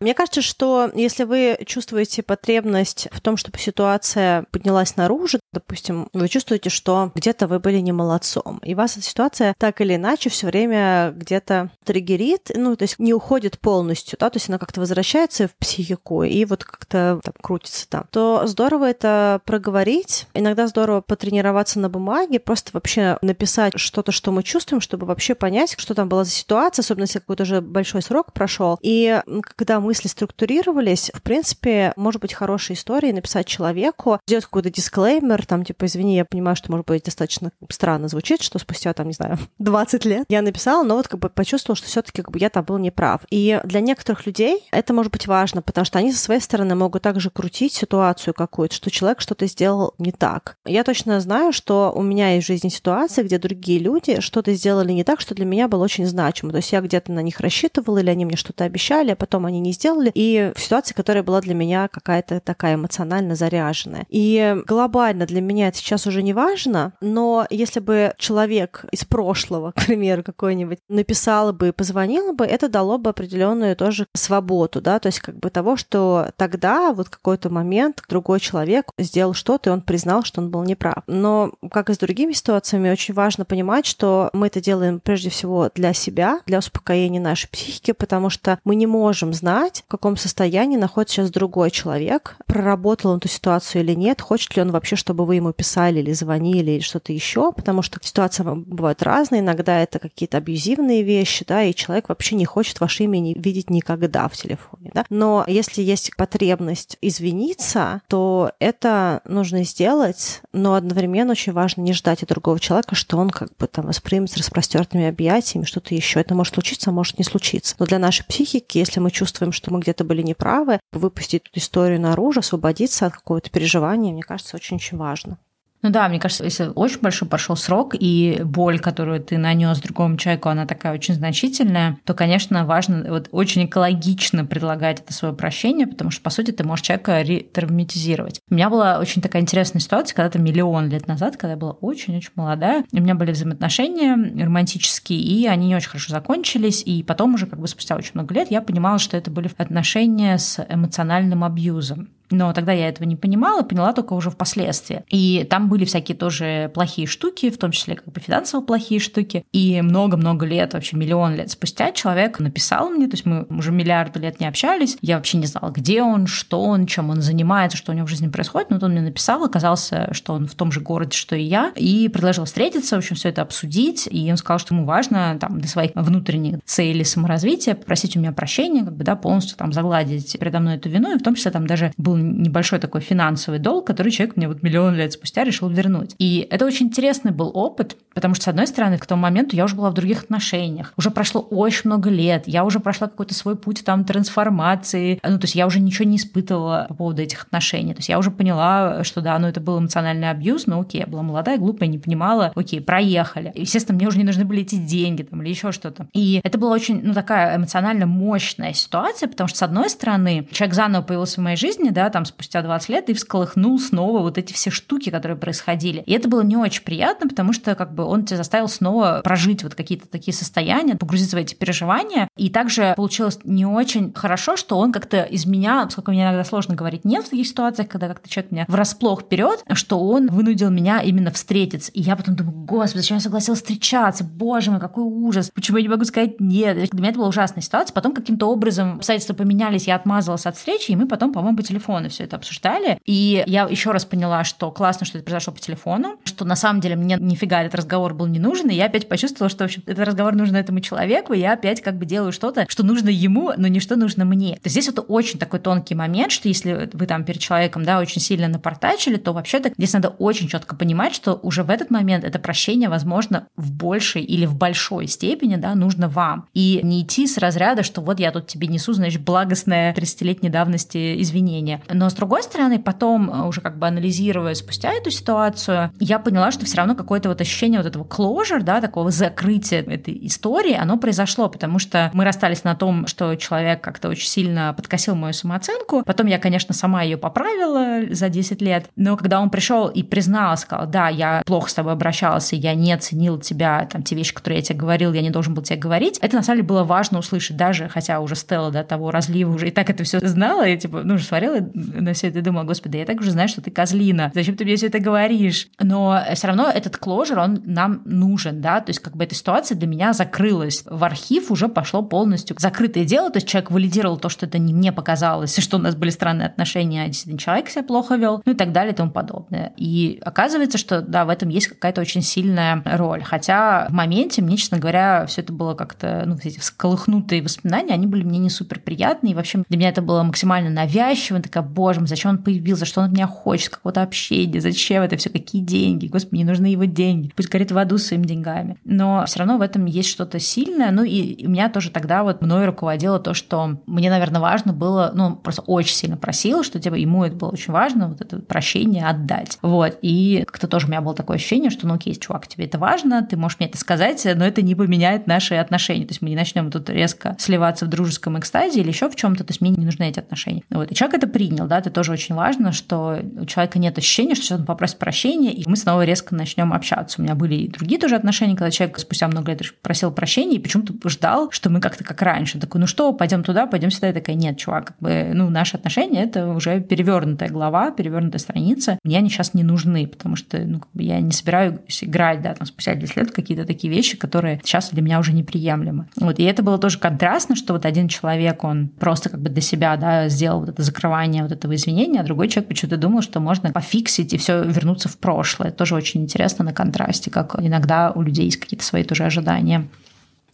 Мне кажется, что если вы чувствуете потребность в том, чтобы ситуация поднялась наружу, допустим, вы чувствуете, что где-то вы были не молодцом, и вас эта ситуация так или иначе все время где-то триггерит, ну, то есть не уходит полностью, да, то есть она как-то возвращается в психику и вот как-то там крутится там, то здорово это проговорить, иногда здорово потренироваться на бумаге, просто вообще написать что-то, что мы чувствуем, чтобы вообще понять, что там была за ситуация, особенно если какой-то уже большой срок прошел. И когда мысли структурировались, в принципе, может быть хорошей историей написать человеку, сделать какой-то дисклеймер, там, типа, извини, я понимаю, что, может быть, достаточно странно звучит, что спустя, там, не знаю, 20 лет я написала, но вот как бы почувствовала, что все таки как бы я там был неправ. И для некоторых людей это может быть важно, потому что они со своей стороны могут также крутить ситуацию какую-то, что человек что-то сделал не так. Я точно знаю, что у меня есть в жизни ситуации, где другие люди что-то сделали не так, что для меня было очень значимо. То есть я где-то на них рассчитывала, или они мне что-то обещали, а потом они не сделали, и в ситуации, которая была для меня какая-то такая эмоционально заряженная. И глобально для меня это сейчас уже не важно, но если бы человек из прошлого, к примеру, какой-нибудь, написал бы и позвонил бы, это дало бы определенную тоже свободу, да, то есть как бы того, что тогда вот какой-то момент другой человек сделал что-то, и он признал, что он был неправ. Но, как и с другими ситуациями, очень важно понимать, что мы это делаем прежде всего для себя, для успокоения нашей психики, потому что мы не можем знать, в каком состоянии находится сейчас другой человек, проработал он эту ситуацию или нет, хочет ли он вообще, чтобы вы ему писали или звонили или что-то еще, потому что ситуации бывают разные, иногда это какие-то абьюзивные вещи, да, и человек вообще не хочет ваше имя не видеть никогда в телефоне, да. Но если есть потребность извиниться, то это нужно сделать, но одновременно очень важно не ждать от другого человека, что он как бы там воспримет с распростертыми объятиями что-то еще. Это может случиться, а может не случиться. Но для нашей психики, если мы чувствуем, что мы где-то были неправы, выпустить эту историю наружу, освободиться от какого-то переживания, мне кажется, очень-очень важно. Ну да, мне кажется, если очень большой прошел срок, и боль, которую ты нанес другому человеку, она такая очень значительная, то, конечно, важно, вот очень экологично предлагать это свое прощение, потому что, по сути, ты можешь человека ретравматизировать. У меня была очень такая интересная ситуация, когда-то миллион лет назад, когда я была очень-очень молодая, у меня были взаимоотношения романтические, и они не очень хорошо закончились, и потом уже как бы спустя очень много лет я понимала, что это были отношения с эмоциональным абьюзом. Но тогда я этого не понимала, поняла только уже впоследствии. И там были всякие тоже плохие штуки, в том числе как бы финансово плохие штуки. И много-много лет, вообще миллион лет спустя человек написал мне, то есть мы уже миллиарды лет не общались, я вообще не знала, где он, что он, чем он занимается, что у него в жизни происходит. Но вот он мне написал, оказался, что он в том же городе, что и я, и предложил встретиться, в общем, все это обсудить. И он сказал, что ему важно там для своих внутренних целей саморазвития попросить у меня прощения, как бы, да, полностью там загладить передо мной эту вину, и в том числе там даже был небольшой такой финансовый долг, который человек мне вот миллион лет спустя решил вернуть. И это очень интересный был опыт, потому что, с одной стороны, к тому моменту я уже была в других отношениях. Уже прошло очень много лет, я уже прошла какой-то свой путь там трансформации. Ну, то есть я уже ничего не испытывала по поводу этих отношений. То есть я уже поняла, что да, ну это был эмоциональный абьюз, но окей, я была молодая, глупая, не понимала, окей, проехали. Естественно, мне уже не нужны были эти деньги там или еще что-то. И это была очень, ну, такая эмоционально мощная ситуация, потому что, с одной стороны, человек заново появился в моей жизни, да, там спустя 20 лет и всколыхнул снова вот эти все штуки, которые происходили. И это было не очень приятно, потому что как бы он тебя заставил снова прожить вот какие-то такие состояния, погрузиться в эти переживания. И также получилось не очень хорошо, что он как-то из меня, поскольку мне иногда сложно говорить нет в таких ситуациях, когда как-то человек меня врасплох вперед, что он вынудил меня именно встретиться. И я потом думаю, господи, зачем я согласилась встречаться? Боже мой, какой ужас! Почему я не могу сказать нет? Для меня это была ужасная ситуация. Потом каким-то образом обстоятельства поменялись, я отмазалась от встречи, и мы потом, по-моему, по телефону все это обсуждали. И я еще раз поняла, что классно, что это произошло по телефону, что на самом деле мне нифига этот разговор был не нужен, и я опять почувствовала, что в общем, этот разговор нужен этому человеку, и я опять как бы делаю что-то, что нужно ему, но не что нужно мне. То есть здесь вот очень такой тонкий момент, что если вы там перед человеком, да, очень сильно напортачили, то вообще-то здесь надо очень четко понимать, что уже в этот момент это прощение, возможно, в большей или в большой степени, да, нужно вам. И не идти с разряда, что вот я тут тебе несу, значит, благостное 30-летней давности извинения. Но с другой стороны, потом, э, уже как бы анализируя спустя эту ситуацию, я поняла, что все равно какое-то вот ощущение вот этого closure, да, такого закрытия этой истории, оно произошло, потому что мы расстались на том, что человек как-то очень сильно подкосил мою самооценку. Потом я, конечно, сама ее поправила за 10 лет, но когда он пришел и признал, сказал, да, я плохо с тобой обращался, я не оценил тебя, там, те вещи, которые я тебе говорил, я не должен был тебе говорить, это на самом деле было важно услышать, даже хотя уже Стелла до того разлива уже и так это все знала, я типа, ну, смотрела на все это думала, господи, я так уже знаю, что ты козлина, зачем ты мне все это говоришь? Но все равно этот кложер, он нам нужен, да, то есть как бы эта ситуация для меня закрылась. В архив уже пошло полностью закрытое дело, то есть человек валидировал то, что это не мне показалось, что у нас были странные отношения, а действительно человек себя плохо вел, ну и так далее и тому подобное. И оказывается, что да, в этом есть какая-то очень сильная роль. Хотя в моменте мне, честно говоря, все это было как-то, ну, эти всколыхнутые воспоминания, они были мне не супер приятные. И вообще для меня это было максимально навязчиво. Такая, боже мой, зачем он появился, что он от меня хочет, какого-то общения, зачем это все, какие деньги, господи, мне нужны его деньги. Пусть горит в аду своими деньгами. Но все равно в этом есть что-то сильное. Ну и у меня тоже тогда вот мной руководило то, что мне, наверное, важно было, ну, просто очень сильно просил, что типа ему это было очень важно, вот это прощение отдать. Вот. И как-то тоже у меня было такое ощущение, что, ну, окей, чувак, тебе это важно, ты можешь мне это сказать, но это не поменяет наши отношения. То есть мы не начнем тут резко сливаться в дружеском экстазе или еще в чем-то, то есть мне не нужны эти отношения. Вот. И человек это принял, да, это тоже очень важно, что у человека нет ощущения, что сейчас он попросит прощения, и мы снова резко начнем общаться. У меня были и другие тоже отношения, когда человек спустя много лет просил прощения и почему-то ждал, что мы как-то как раньше. Такой, ну что, пойдем туда, пойдем сюда. Я такая, нет, чувак, как бы, ну, наши отношения это уже перевернутая глава, перевернутая страница. Мне они сейчас не нужны, потому что ну, как бы я не собираюсь играть, да, там, спустя 10 лет какие-то такие вещи, которые сейчас для меня уже неприемлемы. Вот. И это было тоже контрастно, что вот один человек, он просто как бы для себя, да, сделал вот это закрывание вот этого извинения, а другой человек почему-то думал, что можно пофиксить и все вернуться в прошлое. Тоже очень интересно на контрасте, как иногда у людей есть какие-то свои тоже ожидания.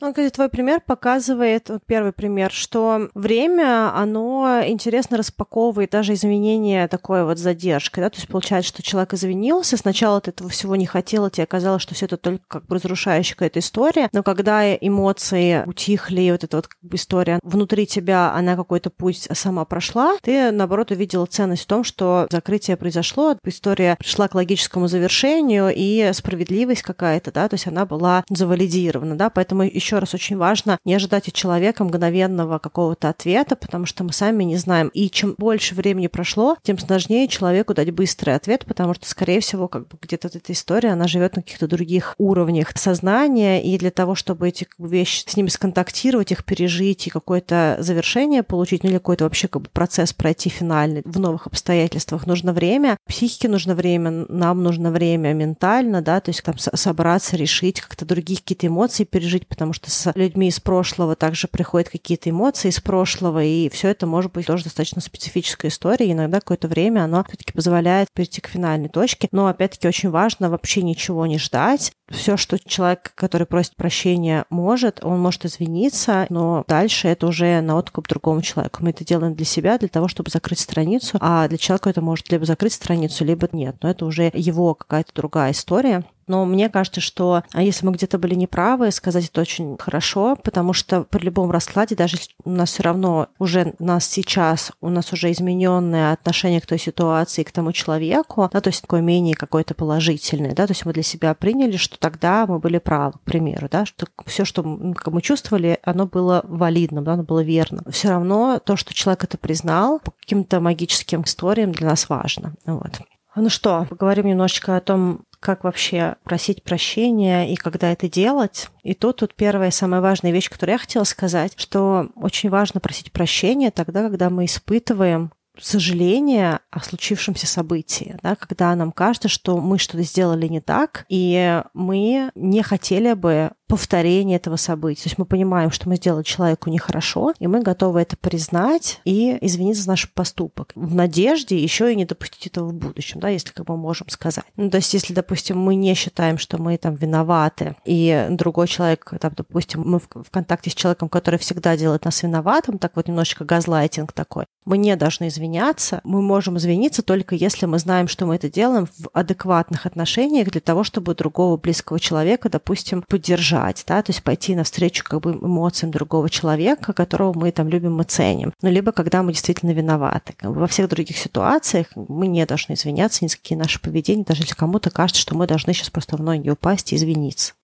Ну, кстати, твой пример показывает, вот первый пример, что время, оно интересно распаковывает даже изменения такой вот задержкой, да, то есть получается, что человек извинился, сначала ты этого всего не хотела, тебе казалось, что все это только как бы разрушающая какая-то история, но когда эмоции утихли, вот эта вот как бы история внутри тебя, она какой-то путь сама прошла, ты, наоборот, увидела ценность в том, что закрытие произошло, история пришла к логическому завершению, и справедливость какая-то, да, то есть она была завалидирована, да, поэтому еще раз очень важно не ожидать от человека мгновенного какого-то ответа, потому что мы сами не знаем. И чем больше времени прошло, тем сложнее человеку дать быстрый ответ, потому что, скорее всего, как бы где-то эта история, она живет на каких-то других уровнях сознания, и для того, чтобы эти как бы, вещи с ними сконтактировать, их пережить и какое-то завершение получить, ну или какой-то вообще как бы процесс пройти финальный в новых обстоятельствах, нужно время, психике нужно время, нам нужно время ментально, да, то есть там собраться, решить, как-то другие какие-то эмоции пережить, потому что с людьми из прошлого также приходят какие-то эмоции из прошлого, и все это может быть тоже достаточно специфическая история. И иногда какое-то время оно все-таки позволяет перейти к финальной точке. Но опять-таки очень важно вообще ничего не ждать. Все, что человек, который просит прощения, может, он может извиниться, но дальше это уже на откуп другому человеку. Мы это делаем для себя, для того, чтобы закрыть страницу, а для человека это может либо закрыть страницу, либо нет. Но это уже его какая-то другая история. Но мне кажется, что а если мы где-то были неправы, сказать это очень хорошо, потому что при любом раскладе, даже у нас все равно уже у нас сейчас, у нас уже измененное отношение к той ситуации, к тому человеку, да, то есть такое менее какое-то положительное, да, то есть мы для себя приняли, что тогда мы были правы, к примеру, да, что все, что мы чувствовали, оно было валидным, да, оно было верно. Все равно то, что человек это признал, по каким-то магическим историям для нас важно. Вот. Ну что, поговорим немножечко о том, как вообще просить прощения и когда это делать. И тут, тут первая самая важная вещь, которую я хотела сказать, что очень важно просить прощения тогда, когда мы испытываем сожаление о случившемся событии, да, когда нам кажется, что мы что-то сделали не так, и мы не хотели бы повторения этого события. То есть мы понимаем, что мы сделали человеку нехорошо, и мы готовы это признать и извиниться за наш поступок. В надежде еще и не допустить этого в будущем, да, если как бы можем сказать. Ну, то есть если, допустим, мы не считаем, что мы там виноваты, и другой человек, там, допустим, мы в, в контакте с человеком, который всегда делает нас виноватым, так вот немножечко газлайтинг такой, мы не должны извиняться, мы можем извиниться только если мы знаем, что мы это делаем в адекватных отношениях для того, чтобы другого близкого человека, допустим, поддержать, да, то есть пойти навстречу как бы эмоциям другого человека, которого мы там любим и ценим. Ну, либо когда мы действительно виноваты. Во всех других ситуациях мы не должны извиняться ни за какие наши поведения, даже если кому-то кажется, что мы должны сейчас просто в ноги упасть и извиниться.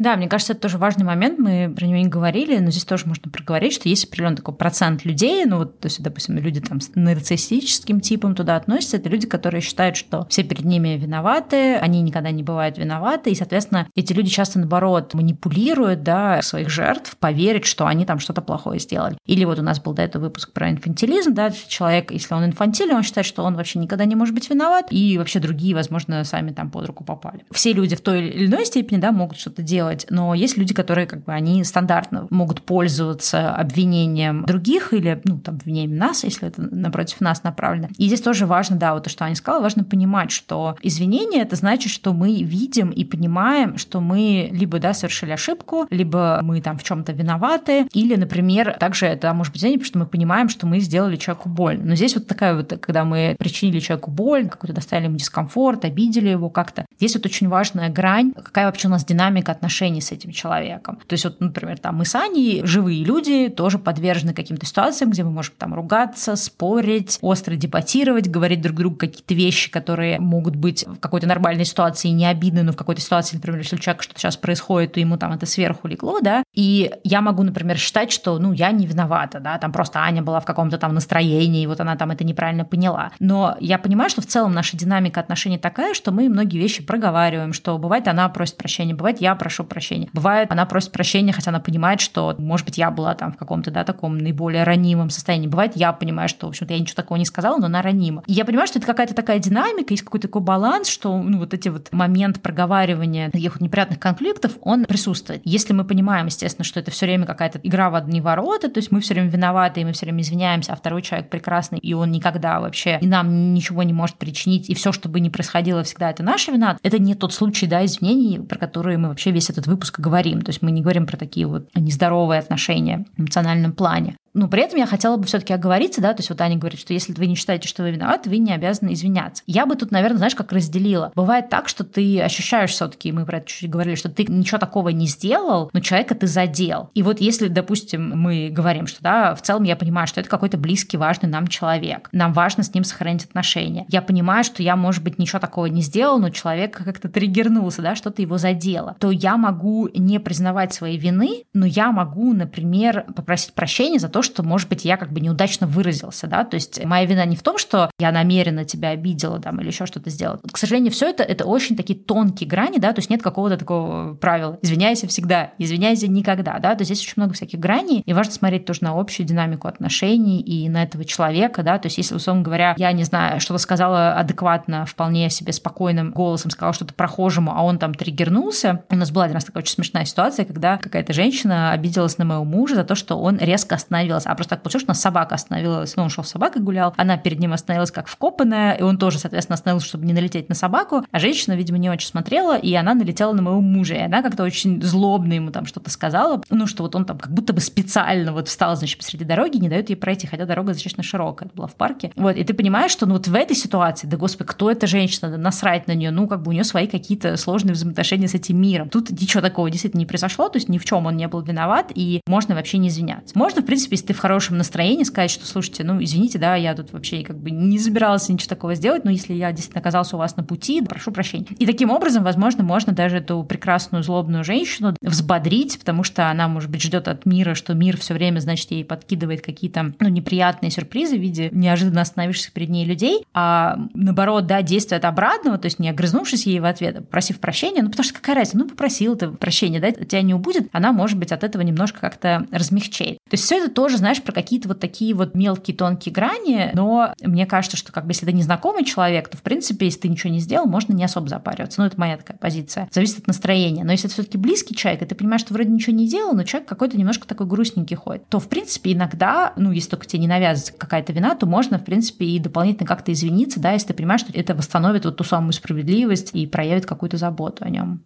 Да, мне кажется, это тоже важный момент, мы про него не говорили, но здесь тоже можно проговорить, что есть определенный такой процент людей, ну вот, то есть, допустим, люди там с нарциссическим типом туда относятся, это люди, которые считают, что все перед ними виноваты, они никогда не бывают виноваты, и, соответственно, эти люди часто, наоборот, манипулируют, да, своих жертв, поверить, что они там что-то плохое сделали. Или вот у нас был до этого выпуск про инфантилизм, да, человек, если он инфантилен, он считает, что он вообще никогда не может быть виноват, и вообще другие, возможно, сами там под руку попали. Все люди в той или иной степени, да, могут что-то делать, делать, но есть люди, которые как бы они стандартно могут пользоваться обвинением других или, ну, там, обвинением нас, если это напротив нас направлено. И здесь тоже важно, да, вот то, что Аня сказала, важно понимать, что извинение — это значит, что мы видим и понимаем, что мы либо, да, совершили ошибку, либо мы там в чем то виноваты, или, например, также это может быть извинение, потому что мы понимаем, что мы сделали человеку боль. Но здесь вот такая вот, когда мы причинили человеку боль, какой-то доставили ему дискомфорт, обидели его как-то. Здесь вот очень важная грань, какая вообще у нас динамика отношений с этим человеком. То есть вот, например, там мы с Аней, живые люди, тоже подвержены каким-то ситуациям, где мы можем там ругаться, спорить, остро дебатировать, говорить друг другу какие-то вещи, которые могут быть в какой-то нормальной ситуации не обидны, но в какой-то ситуации, например, если у человека что-то сейчас происходит, то ему там это сверху легло, да, и я могу, например, считать, что, ну, я не виновата, да, там просто Аня была в каком-то там настроении, и вот она там это неправильно поняла. Но я понимаю, что в целом наша динамика отношений такая, что мы многие вещи проговариваем, что бывает она просит прощения, бывает я прошу прощения, бывает она просит прощения, хотя она понимает, что, может быть, я была там в каком-то, да, таком наиболее ранимом состоянии. Бывает, я понимаю, что, в общем-то, я ничего такого не сказала, но она ранима. И я понимаю, что это какая-то такая динамика, есть какой-то такой баланс, что, ну, вот эти вот момент проговаривания таких вот неприятных конфликтов, он присутствует. Если мы понимаем, естественно, что это все время какая-то игра в одни ворота, то есть мы все время виноваты, и мы все время извиняемся, а второй человек прекрасный, и он никогда вообще и нам ничего не может причинить, и все, что бы ни происходило, всегда это наша вина, это не тот случай, да, извинений, про которые мы вообще весь этот выпуск говорим. То есть мы не говорим про такие вот нездоровые отношения в эмоциональном плане. Но при этом я хотела бы все-таки оговориться, да, то есть вот Аня говорит, что если вы не считаете, что вы виноваты, вы не обязаны извиняться. Я бы тут, наверное, знаешь, как разделила. Бывает так, что ты ощущаешь все-таки, мы про это чуть-чуть говорили, что ты ничего такого не сделал, но человека ты задел. И вот если, допустим, мы говорим, что да, в целом я понимаю, что это какой-то близкий, важный нам человек, нам важно с ним сохранить отношения. Я понимаю, что я, может быть, ничего такого не сделал, но человек как-то триггернулся, да, что-то его задело, то я могу не признавать своей вины, но я могу, например, попросить прощения за то, то, что, может быть, я как бы неудачно выразился, да, то есть моя вина не в том, что я намеренно тебя обидела там или еще что-то сделала. К сожалению, все это, это очень такие тонкие грани, да, то есть нет какого-то такого правила. Извиняйся всегда, извиняйся никогда, да, то есть есть очень много всяких граней, и важно смотреть тоже на общую динамику отношений и на этого человека, да, то есть если, условно говоря, я не знаю, что-то сказала адекватно, вполне себе спокойным голосом, сказала что-то прохожему, а он там триггернулся. У нас была один раз такая очень смешная ситуация, когда какая-то женщина обиделась на моего мужа за то, что он резко остановил остановилась. А просто так получилось, что у нас собака остановилась. Ну, он шел с собакой гулял. Она перед ним остановилась как вкопанная, и он тоже, соответственно, остановился, чтобы не налететь на собаку. А женщина, видимо, не очень смотрела, и она налетела на моего мужа. И она как-то очень злобно ему там что-то сказала. Ну, что вот он там как будто бы специально вот встал, значит, посреди дороги, не дает ей пройти, хотя дорога достаточно широкая. Это была в парке. Вот, и ты понимаешь, что ну вот в этой ситуации, да господи, кто эта женщина, да насрать на нее, ну, как бы у нее свои какие-то сложные взаимоотношения с этим миром. Тут ничего такого действительно не произошло, то есть ни в чем он не был виноват, и можно вообще не извиняться. Можно, в принципе, если ты в хорошем настроении, сказать, что, слушайте, ну, извините, да, я тут вообще как бы не забиралась ничего такого сделать, но если я действительно оказался у вас на пути, прошу прощения. И таким образом, возможно, можно даже эту прекрасную злобную женщину взбодрить, потому что она, может быть, ждет от мира, что мир все время, значит, ей подкидывает какие-то, ну, неприятные сюрпризы в виде неожиданно остановившихся перед ней людей, а наоборот, да, действует обратного, то есть не огрызнувшись ей в ответ, просив прощения, ну, потому что какая разница, ну, попросил ты прощения, да, тебя не убудет, она, может быть, от этого немножко как-то размягчает. То есть все это тоже, знаешь, про какие-то вот такие вот мелкие тонкие грани, но мне кажется, что как бы если это незнакомый человек, то в принципе, если ты ничего не сделал, можно не особо запариваться. Ну, это моя такая позиция. Зависит от настроения. Но если это все-таки близкий человек, и ты понимаешь, что вроде ничего не делал, но человек какой-то немножко такой грустненький ходит, то в принципе иногда, ну, если только тебе не навязывается какая-то вина, то можно, в принципе, и дополнительно как-то извиниться, да, если ты понимаешь, что это восстановит вот ту самую справедливость и проявит какую-то заботу о нем.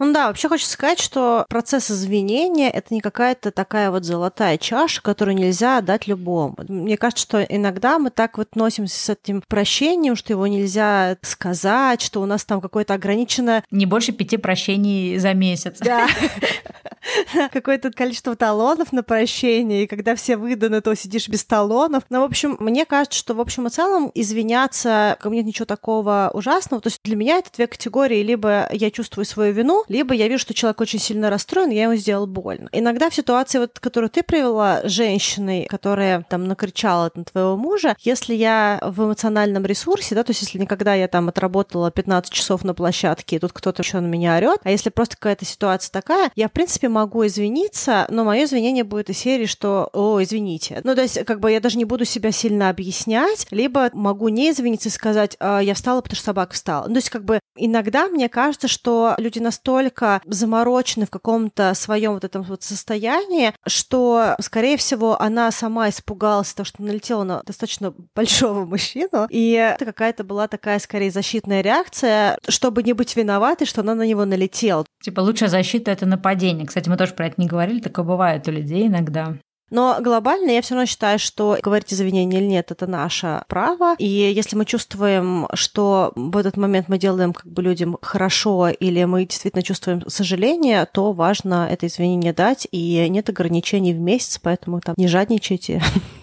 Ну да, вообще хочется сказать, что процесс извинения — это не какая-то такая вот золотая чаша, которую нельзя отдать любому. Мне кажется, что иногда мы так вот носимся с этим прощением, что его нельзя сказать, что у нас там какое-то ограниченное... Не больше пяти прощений за месяц. Да. Какое-то количество талонов на прощение, и когда все выданы, то сидишь без талонов. Но, ну, в общем, мне кажется, что, в общем и целом, извиняться, ко мне нет ничего такого ужасного. То есть для меня это две категории. Либо я чувствую свою вину, либо я вижу, что человек очень сильно расстроен, я ему сделал больно. Иногда в ситуации, вот, которую ты привела, женщиной, которая там накричала на твоего мужа, если я в эмоциональном ресурсе, да, то есть если никогда я там отработала 15 часов на площадке, и тут кто-то еще на меня орет, а если просто какая-то ситуация такая, я, в принципе, могу извиниться, но мое извинение будет из серии, что «О, извините». Ну, то есть, как бы я даже не буду себя сильно объяснять, либо могу не извиниться и сказать «А, «Я встала, потому что собака встала». Ну, то есть, как бы иногда мне кажется, что люди настолько настолько заморочены в каком-то своем вот этом вот состоянии, что, скорее всего, она сама испугалась того, что налетела на достаточно большого мужчину, и это какая-то была такая, скорее, защитная реакция, чтобы не быть виноватой, что она на него налетела. Типа лучшая защита — это нападение. Кстати, мы тоже про это не говорили, такое бывает у людей иногда. Но глобально я все равно считаю, что говорить извинения или нет, это наше право. И если мы чувствуем, что в этот момент мы делаем как бы людям хорошо, или мы действительно чувствуем сожаление, то важно это извинение дать, и нет ограничений в месяц, поэтому там не жадничайте.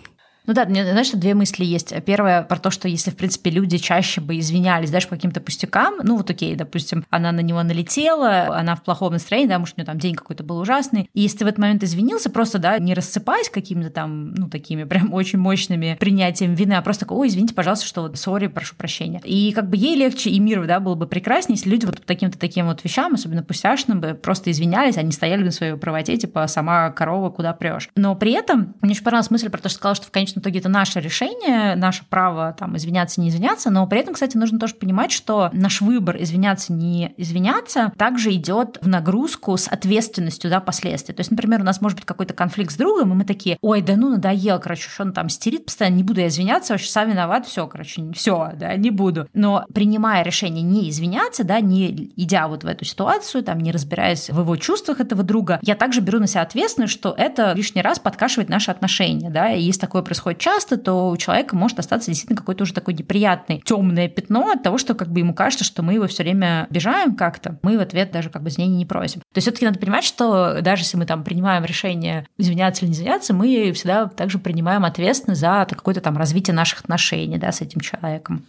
Ну да, мне, знаешь, две мысли есть. Первая про то, что если, в принципе, люди чаще бы извинялись, знаешь, по каким-то пустякам, ну вот окей, допустим, она на него налетела, она в плохом настроении, да, может, у нее там день какой-то был ужасный, и если ты в этот момент извинился, просто, да, не рассыпаясь какими-то там, ну, такими прям очень мощными принятием вины, а просто такой, ой, извините, пожалуйста, что вот, сори, прошу прощения. И как бы ей легче, и мир, да, было бы прекраснее, если люди вот по таким-то таким вот вещам, особенно пустяшным, бы просто извинялись, они стояли на своей правоте, типа, сама корова, куда прешь. Но при этом мне очень понравилась мысль про то, что сказала, что в конечном конечном итоге это наше решение, наше право там извиняться, не извиняться, но при этом, кстати, нужно тоже понимать, что наш выбор извиняться, не извиняться также идет в нагрузку с ответственностью за последствия. То есть, например, у нас может быть какой-то конфликт с другом, и мы такие, ой, да ну надоел, короче, что он там стерит постоянно, не буду я извиняться, вообще сам виноват, все, короче, все, да, не буду. Но принимая решение не извиняться, да, не идя вот в эту ситуацию, там, не разбираясь в его чувствах этого друга, я также беру на себя ответственность, что это лишний раз подкашивает наши отношения, да, и если такое происходит часто, часто, то у человека может остаться действительно какое-то уже такое неприятное темное пятно от того, что как бы ему кажется, что мы его все время обижаем как-то, мы в ответ даже как бы извинений не просим. То есть все-таки надо понимать, что даже если мы там принимаем решение извиняться или не извиняться, мы всегда также принимаем ответственность за какое-то там развитие наших отношений да, с этим человеком.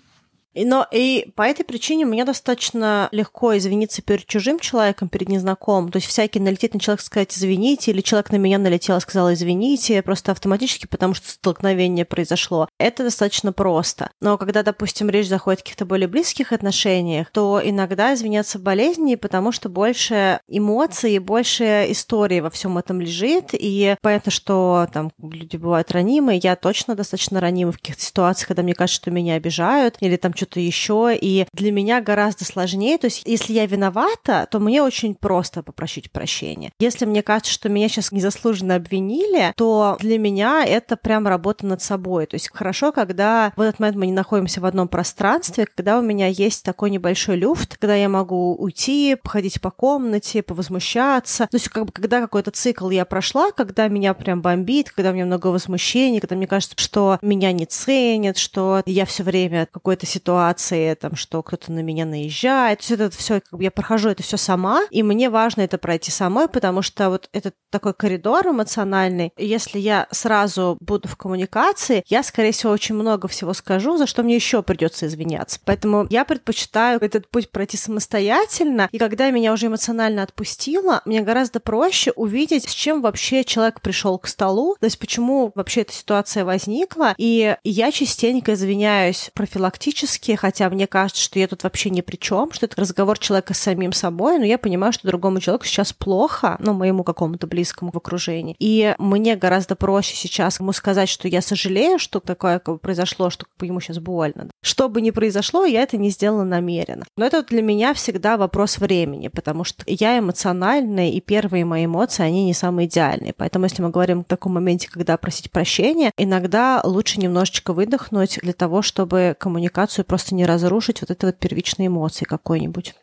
Но и по этой причине мне достаточно легко извиниться перед чужим человеком, перед незнакомым. То есть всякий налетит на человека сказать «извините», или человек на меня налетел и сказал «извините», просто автоматически, потому что столкновение произошло. Это достаточно просто. Но когда, допустим, речь заходит о каких-то более близких отношениях, то иногда извиняться болезненнее, потому что больше эмоций и больше истории во всем этом лежит. И понятно, что там люди бывают ранимые. Я точно достаточно ранима в каких-то ситуациях, когда мне кажется, что меня обижают, или там что-то еще. И для меня гораздо сложнее. То есть, если я виновата, то мне очень просто попросить прощения. Если мне кажется, что меня сейчас незаслуженно обвинили, то для меня это прям работа над собой. То есть хорошо, когда в этот момент мы не находимся в одном пространстве, когда у меня есть такой небольшой люфт, когда я могу уйти, походить по комнате, повозмущаться. То есть как бы когда какой-то цикл я прошла, когда меня прям бомбит, когда у меня много возмущений, когда мне кажется, что меня не ценят, что я все время в какой-то ситуации ситуации, там, что кто-то на меня наезжает. Все это все, как бы я прохожу это все сама, и мне важно это пройти самой, потому что вот этот такой коридор эмоциональный, если я сразу буду в коммуникации, я, скорее всего, очень много всего скажу, за что мне еще придется извиняться. Поэтому я предпочитаю этот путь пройти самостоятельно, и когда меня уже эмоционально отпустило, мне гораздо проще увидеть, с чем вообще человек пришел к столу, то есть почему вообще эта ситуация возникла, и я частенько извиняюсь профилактически критически, хотя мне кажется, что я тут вообще ни при чем, что это разговор человека с самим собой, но я понимаю, что другому человеку сейчас плохо, ну, моему какому-то близкому в окружении. И мне гораздо проще сейчас ему сказать, что я сожалею, что такое как бы, произошло, что как бы, ему сейчас больно. Что бы ни произошло, я это не сделала намеренно. Но это для меня всегда вопрос времени, потому что я эмоциональная, и первые мои эмоции, они не самые идеальные. Поэтому, если мы говорим в таком моменте, когда просить прощения, иногда лучше немножечко выдохнуть для того, чтобы коммуникацию просто не разрушить вот это вот первичные эмоции какой-нибудь.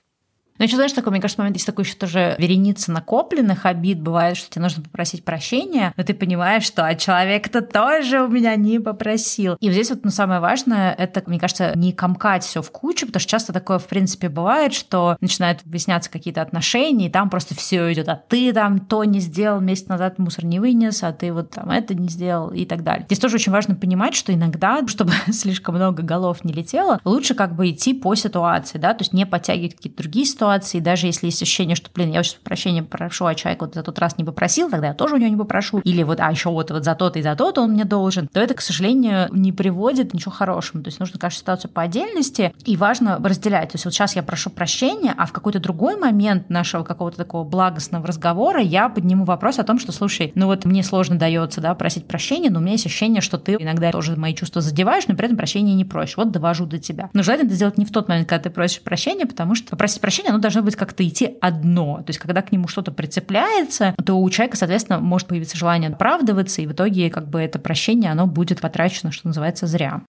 Ну, еще, знаешь, такой, мне кажется, момент есть такой еще тоже вереница накопленных обид. Бывает, что тебе нужно попросить прощения, но ты понимаешь, что а человек-то тоже у меня не попросил. И вот здесь вот ну, самое важное, это, мне кажется, не комкать все в кучу, потому что часто такое, в принципе, бывает, что начинают объясняться какие-то отношения, и там просто все идет, а ты там то не сделал, месяц назад мусор не вынес, а ты вот там это не сделал и так далее. Здесь тоже очень важно понимать, что иногда, чтобы слишком много голов не летело, лучше как бы идти по ситуации, да, то есть не подтягивать какие-то другие ситуации, ситуации, даже если есть ощущение, что, блин, я сейчас прощения прошу, а человек вот за тот раз не попросил, тогда я тоже у него не попрошу, или вот, а еще вот, вот за то-то и за то-то он мне должен, то это, к сожалению, не приводит ничего хорошему. То есть нужно каждую ситуацию по отдельности, и важно разделять. То есть вот сейчас я прошу прощения, а в какой-то другой момент нашего какого-то такого благостного разговора я подниму вопрос о том, что, слушай, ну вот мне сложно дается, да, просить прощения, но у меня есть ощущение, что ты иногда тоже мои чувства задеваешь, но при этом прощения не просишь. Вот довожу до тебя. Но желательно это сделать не в тот момент, когда ты просишь прощения, потому что просить прощения, оно должно быть как-то идти одно. То есть, когда к нему что-то прицепляется, то у человека, соответственно, может появиться желание оправдываться, и в итоге как бы это прощение, оно будет потрачено, что называется, зря.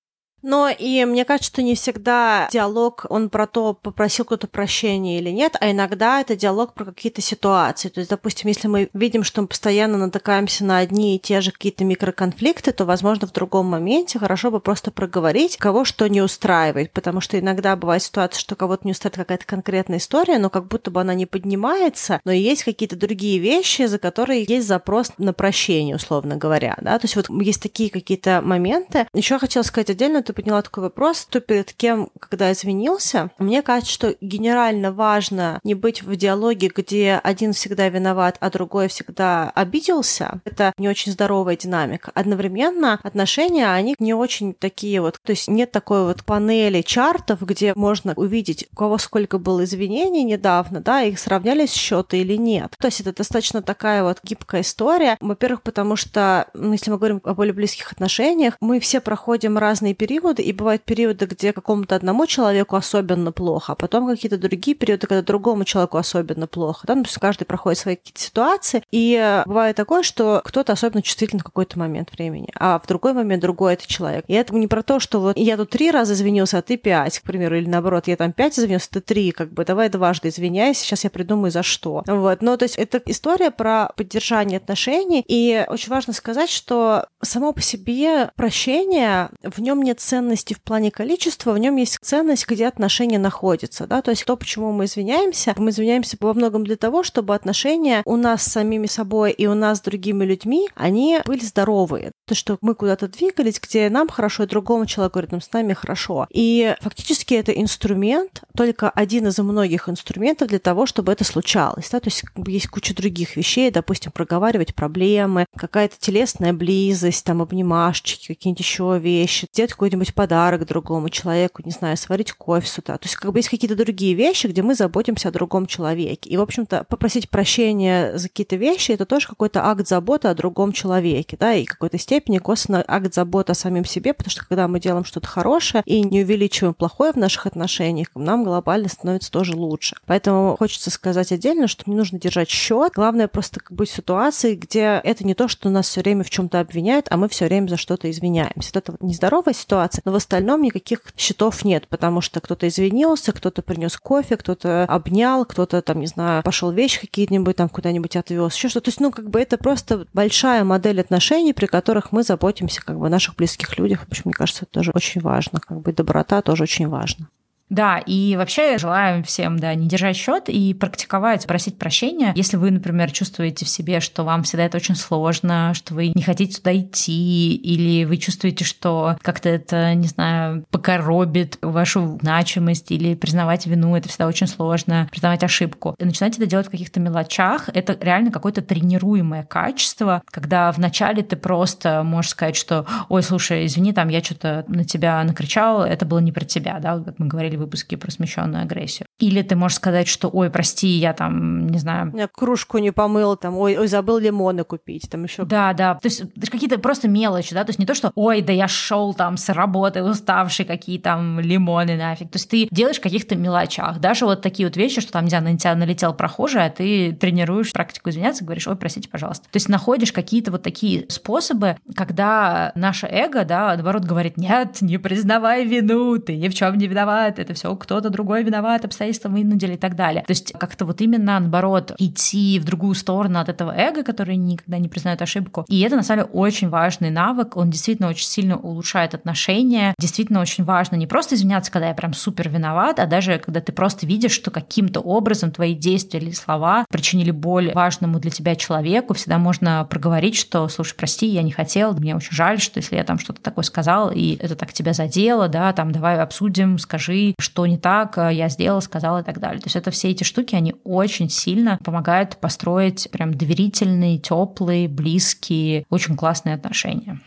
Но и мне кажется, что не всегда диалог, он про то, попросил кто-то прощения или нет, а иногда это диалог про какие-то ситуации. То есть, допустим, если мы видим, что мы постоянно натыкаемся на одни и те же какие-то микроконфликты, то, возможно, в другом моменте хорошо бы просто проговорить, кого что не устраивает, потому что иногда бывает ситуация, что кого-то не устраивает какая-то конкретная история, но как будто бы она не поднимается, но есть какие-то другие вещи, за которые есть запрос на прощение, условно говоря, да, то есть вот есть такие какие-то моменты. Еще хотела сказать отдельно, ты подняла такой вопрос, кто перед кем, когда извинился. Мне кажется, что генерально важно не быть в диалоге, где один всегда виноват, а другой всегда обиделся. Это не очень здоровая динамика. Одновременно отношения, они не очень такие вот, то есть нет такой вот панели чартов, где можно увидеть, у кого сколько было извинений недавно, да, их сравнялись счеты или нет. То есть это достаточно такая вот гибкая история. Во-первых, потому что, ну, если мы говорим о более близких отношениях, мы все проходим разные периоды, периоды, и бывают периоды, где какому-то одному человеку особенно плохо, а потом какие-то другие периоды, когда другому человеку особенно плохо. Да? Ну, каждый проходит свои какие-то ситуации, и бывает такое, что кто-то особенно чувствителен в какой-то момент времени, а в другой момент другой это человек. И это не про то, что вот я тут три раза извинился, а ты пять, к примеру, или наоборот, я там пять извинился, ты три, как бы давай дважды извиняйся, сейчас я придумаю за что. Вот. Но то есть это история про поддержание отношений, и очень важно сказать, что само по себе прощение, в нем нет ценности в плане количества, в нем есть ценность, где отношения находятся. Да? То есть то, почему мы извиняемся, мы извиняемся во многом для того, чтобы отношения у нас с самими собой и у нас с другими людьми, они были здоровые. То, что мы куда-то двигались, где нам хорошо, и другому человеку рядом с нами хорошо. И фактически это инструмент, только один из многих инструментов для того, чтобы это случалось. Да? То есть есть куча других вещей, допустим, проговаривать проблемы, какая-то телесная близость, там обнимашечки, какие-нибудь еще вещи, делать какой-нибудь какой-нибудь подарок другому человеку, не знаю, сварить кофе с утра. То есть как бы есть какие-то другие вещи, где мы заботимся о другом человеке. И, в общем-то, попросить прощения за какие-то вещи – это тоже какой-то акт заботы о другом человеке, да, и какой-то степени косвенно акт заботы о самим себе, потому что когда мы делаем что-то хорошее и не увеличиваем плохое в наших отношениях, нам глобально становится тоже лучше. Поэтому хочется сказать отдельно, что не нужно держать счет. Главное просто быть в ситуации, где это не то, что нас все время в чем-то обвиняют, а мы все время за что-то извиняемся. Это нездоровая ситуация, ситуации. Но в остальном никаких счетов нет, потому что кто-то извинился, кто-то принес кофе, кто-то обнял, кто-то там, не знаю, пошел вещи какие-нибудь там куда-нибудь отвез, еще что-то. То есть, ну, как бы это просто большая модель отношений, при которых мы заботимся как бы о наших близких людях. В общем, мне кажется, это тоже очень важно. Как бы доброта тоже очень важна. Да, и вообще желаю всем, да, не держать счет и практиковать, просить прощения. Если вы, например, чувствуете в себе, что вам всегда это очень сложно, что вы не хотите туда идти, или вы чувствуете, что как-то это, не знаю, покоробит вашу значимость, или признавать вину, это всегда очень сложно, признавать ошибку. И начинайте это делать в каких-то мелочах. Это реально какое-то тренируемое качество, когда вначале ты просто можешь сказать, что, ой, слушай, извини, там я что-то на тебя накричал, это было не про тебя, да, как мы говорили выпуске про смещенную агрессию. Или ты можешь сказать, что, ой, прости, я там, не знаю... Я кружку не помыл, там, ой, ой, забыл лимоны купить, там еще. Да, да, то есть какие-то просто мелочи, да, то есть не то, что, ой, да я шел там с работы уставший, какие там лимоны нафиг. То есть ты делаешь в каких-то мелочах. Даже вот такие вот вещи, что там, не знаю, на тебя налетел прохожий, а ты тренируешь практику извиняться, говоришь, ой, простите, пожалуйста. То есть находишь какие-то вот такие способы, когда наше эго, да, наоборот, говорит, нет, не признавай вину, ты ни в чем не виноват, это все кто-то другой виноват, обстоятельства вынудили и так далее. То есть как-то вот именно, наоборот, идти в другую сторону от этого эго, который никогда не признает ошибку. И это, на самом деле, очень важный навык, он действительно очень сильно улучшает отношения. Действительно очень важно не просто извиняться, когда я прям супер виноват, а даже когда ты просто видишь, что каким-то образом твои действия или слова причинили боль важному для тебя человеку, всегда можно проговорить, что, слушай, прости, я не хотел, мне очень жаль, что если я там что-то такое сказал, и это так тебя задело, да, там давай обсудим, скажи, что не так э, я сделала, сказала и так далее. То есть это все эти штуки, они очень сильно помогают построить прям доверительные, теплые, близкие, очень классные отношения.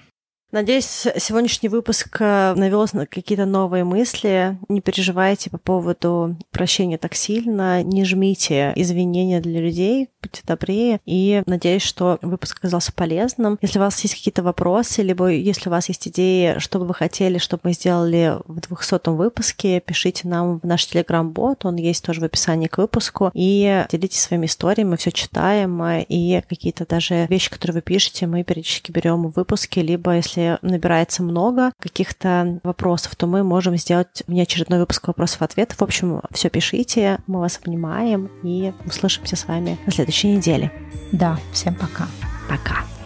Надеюсь, сегодняшний выпуск э, навел на какие-то новые мысли. Не переживайте по поводу прощения так сильно, не жмите извинения для людей, будьте добрее. И надеюсь, что выпуск оказался полезным. Если у вас есть какие-то вопросы, либо если у вас есть идеи, что бы вы хотели, чтобы мы сделали в 200 выпуске, пишите нам в наш телеграм-бот, он есть тоже в описании к выпуску, и делитесь своими историями, мы все читаем, и какие-то даже вещи, которые вы пишете, мы периодически берем в выпуске, либо если если набирается много каких-то вопросов, то мы можем сделать внеочередной выпуск вопросов-ответов. В общем, все пишите, мы вас обнимаем и услышимся с вами на следующей неделе. Да, всем пока. Пока.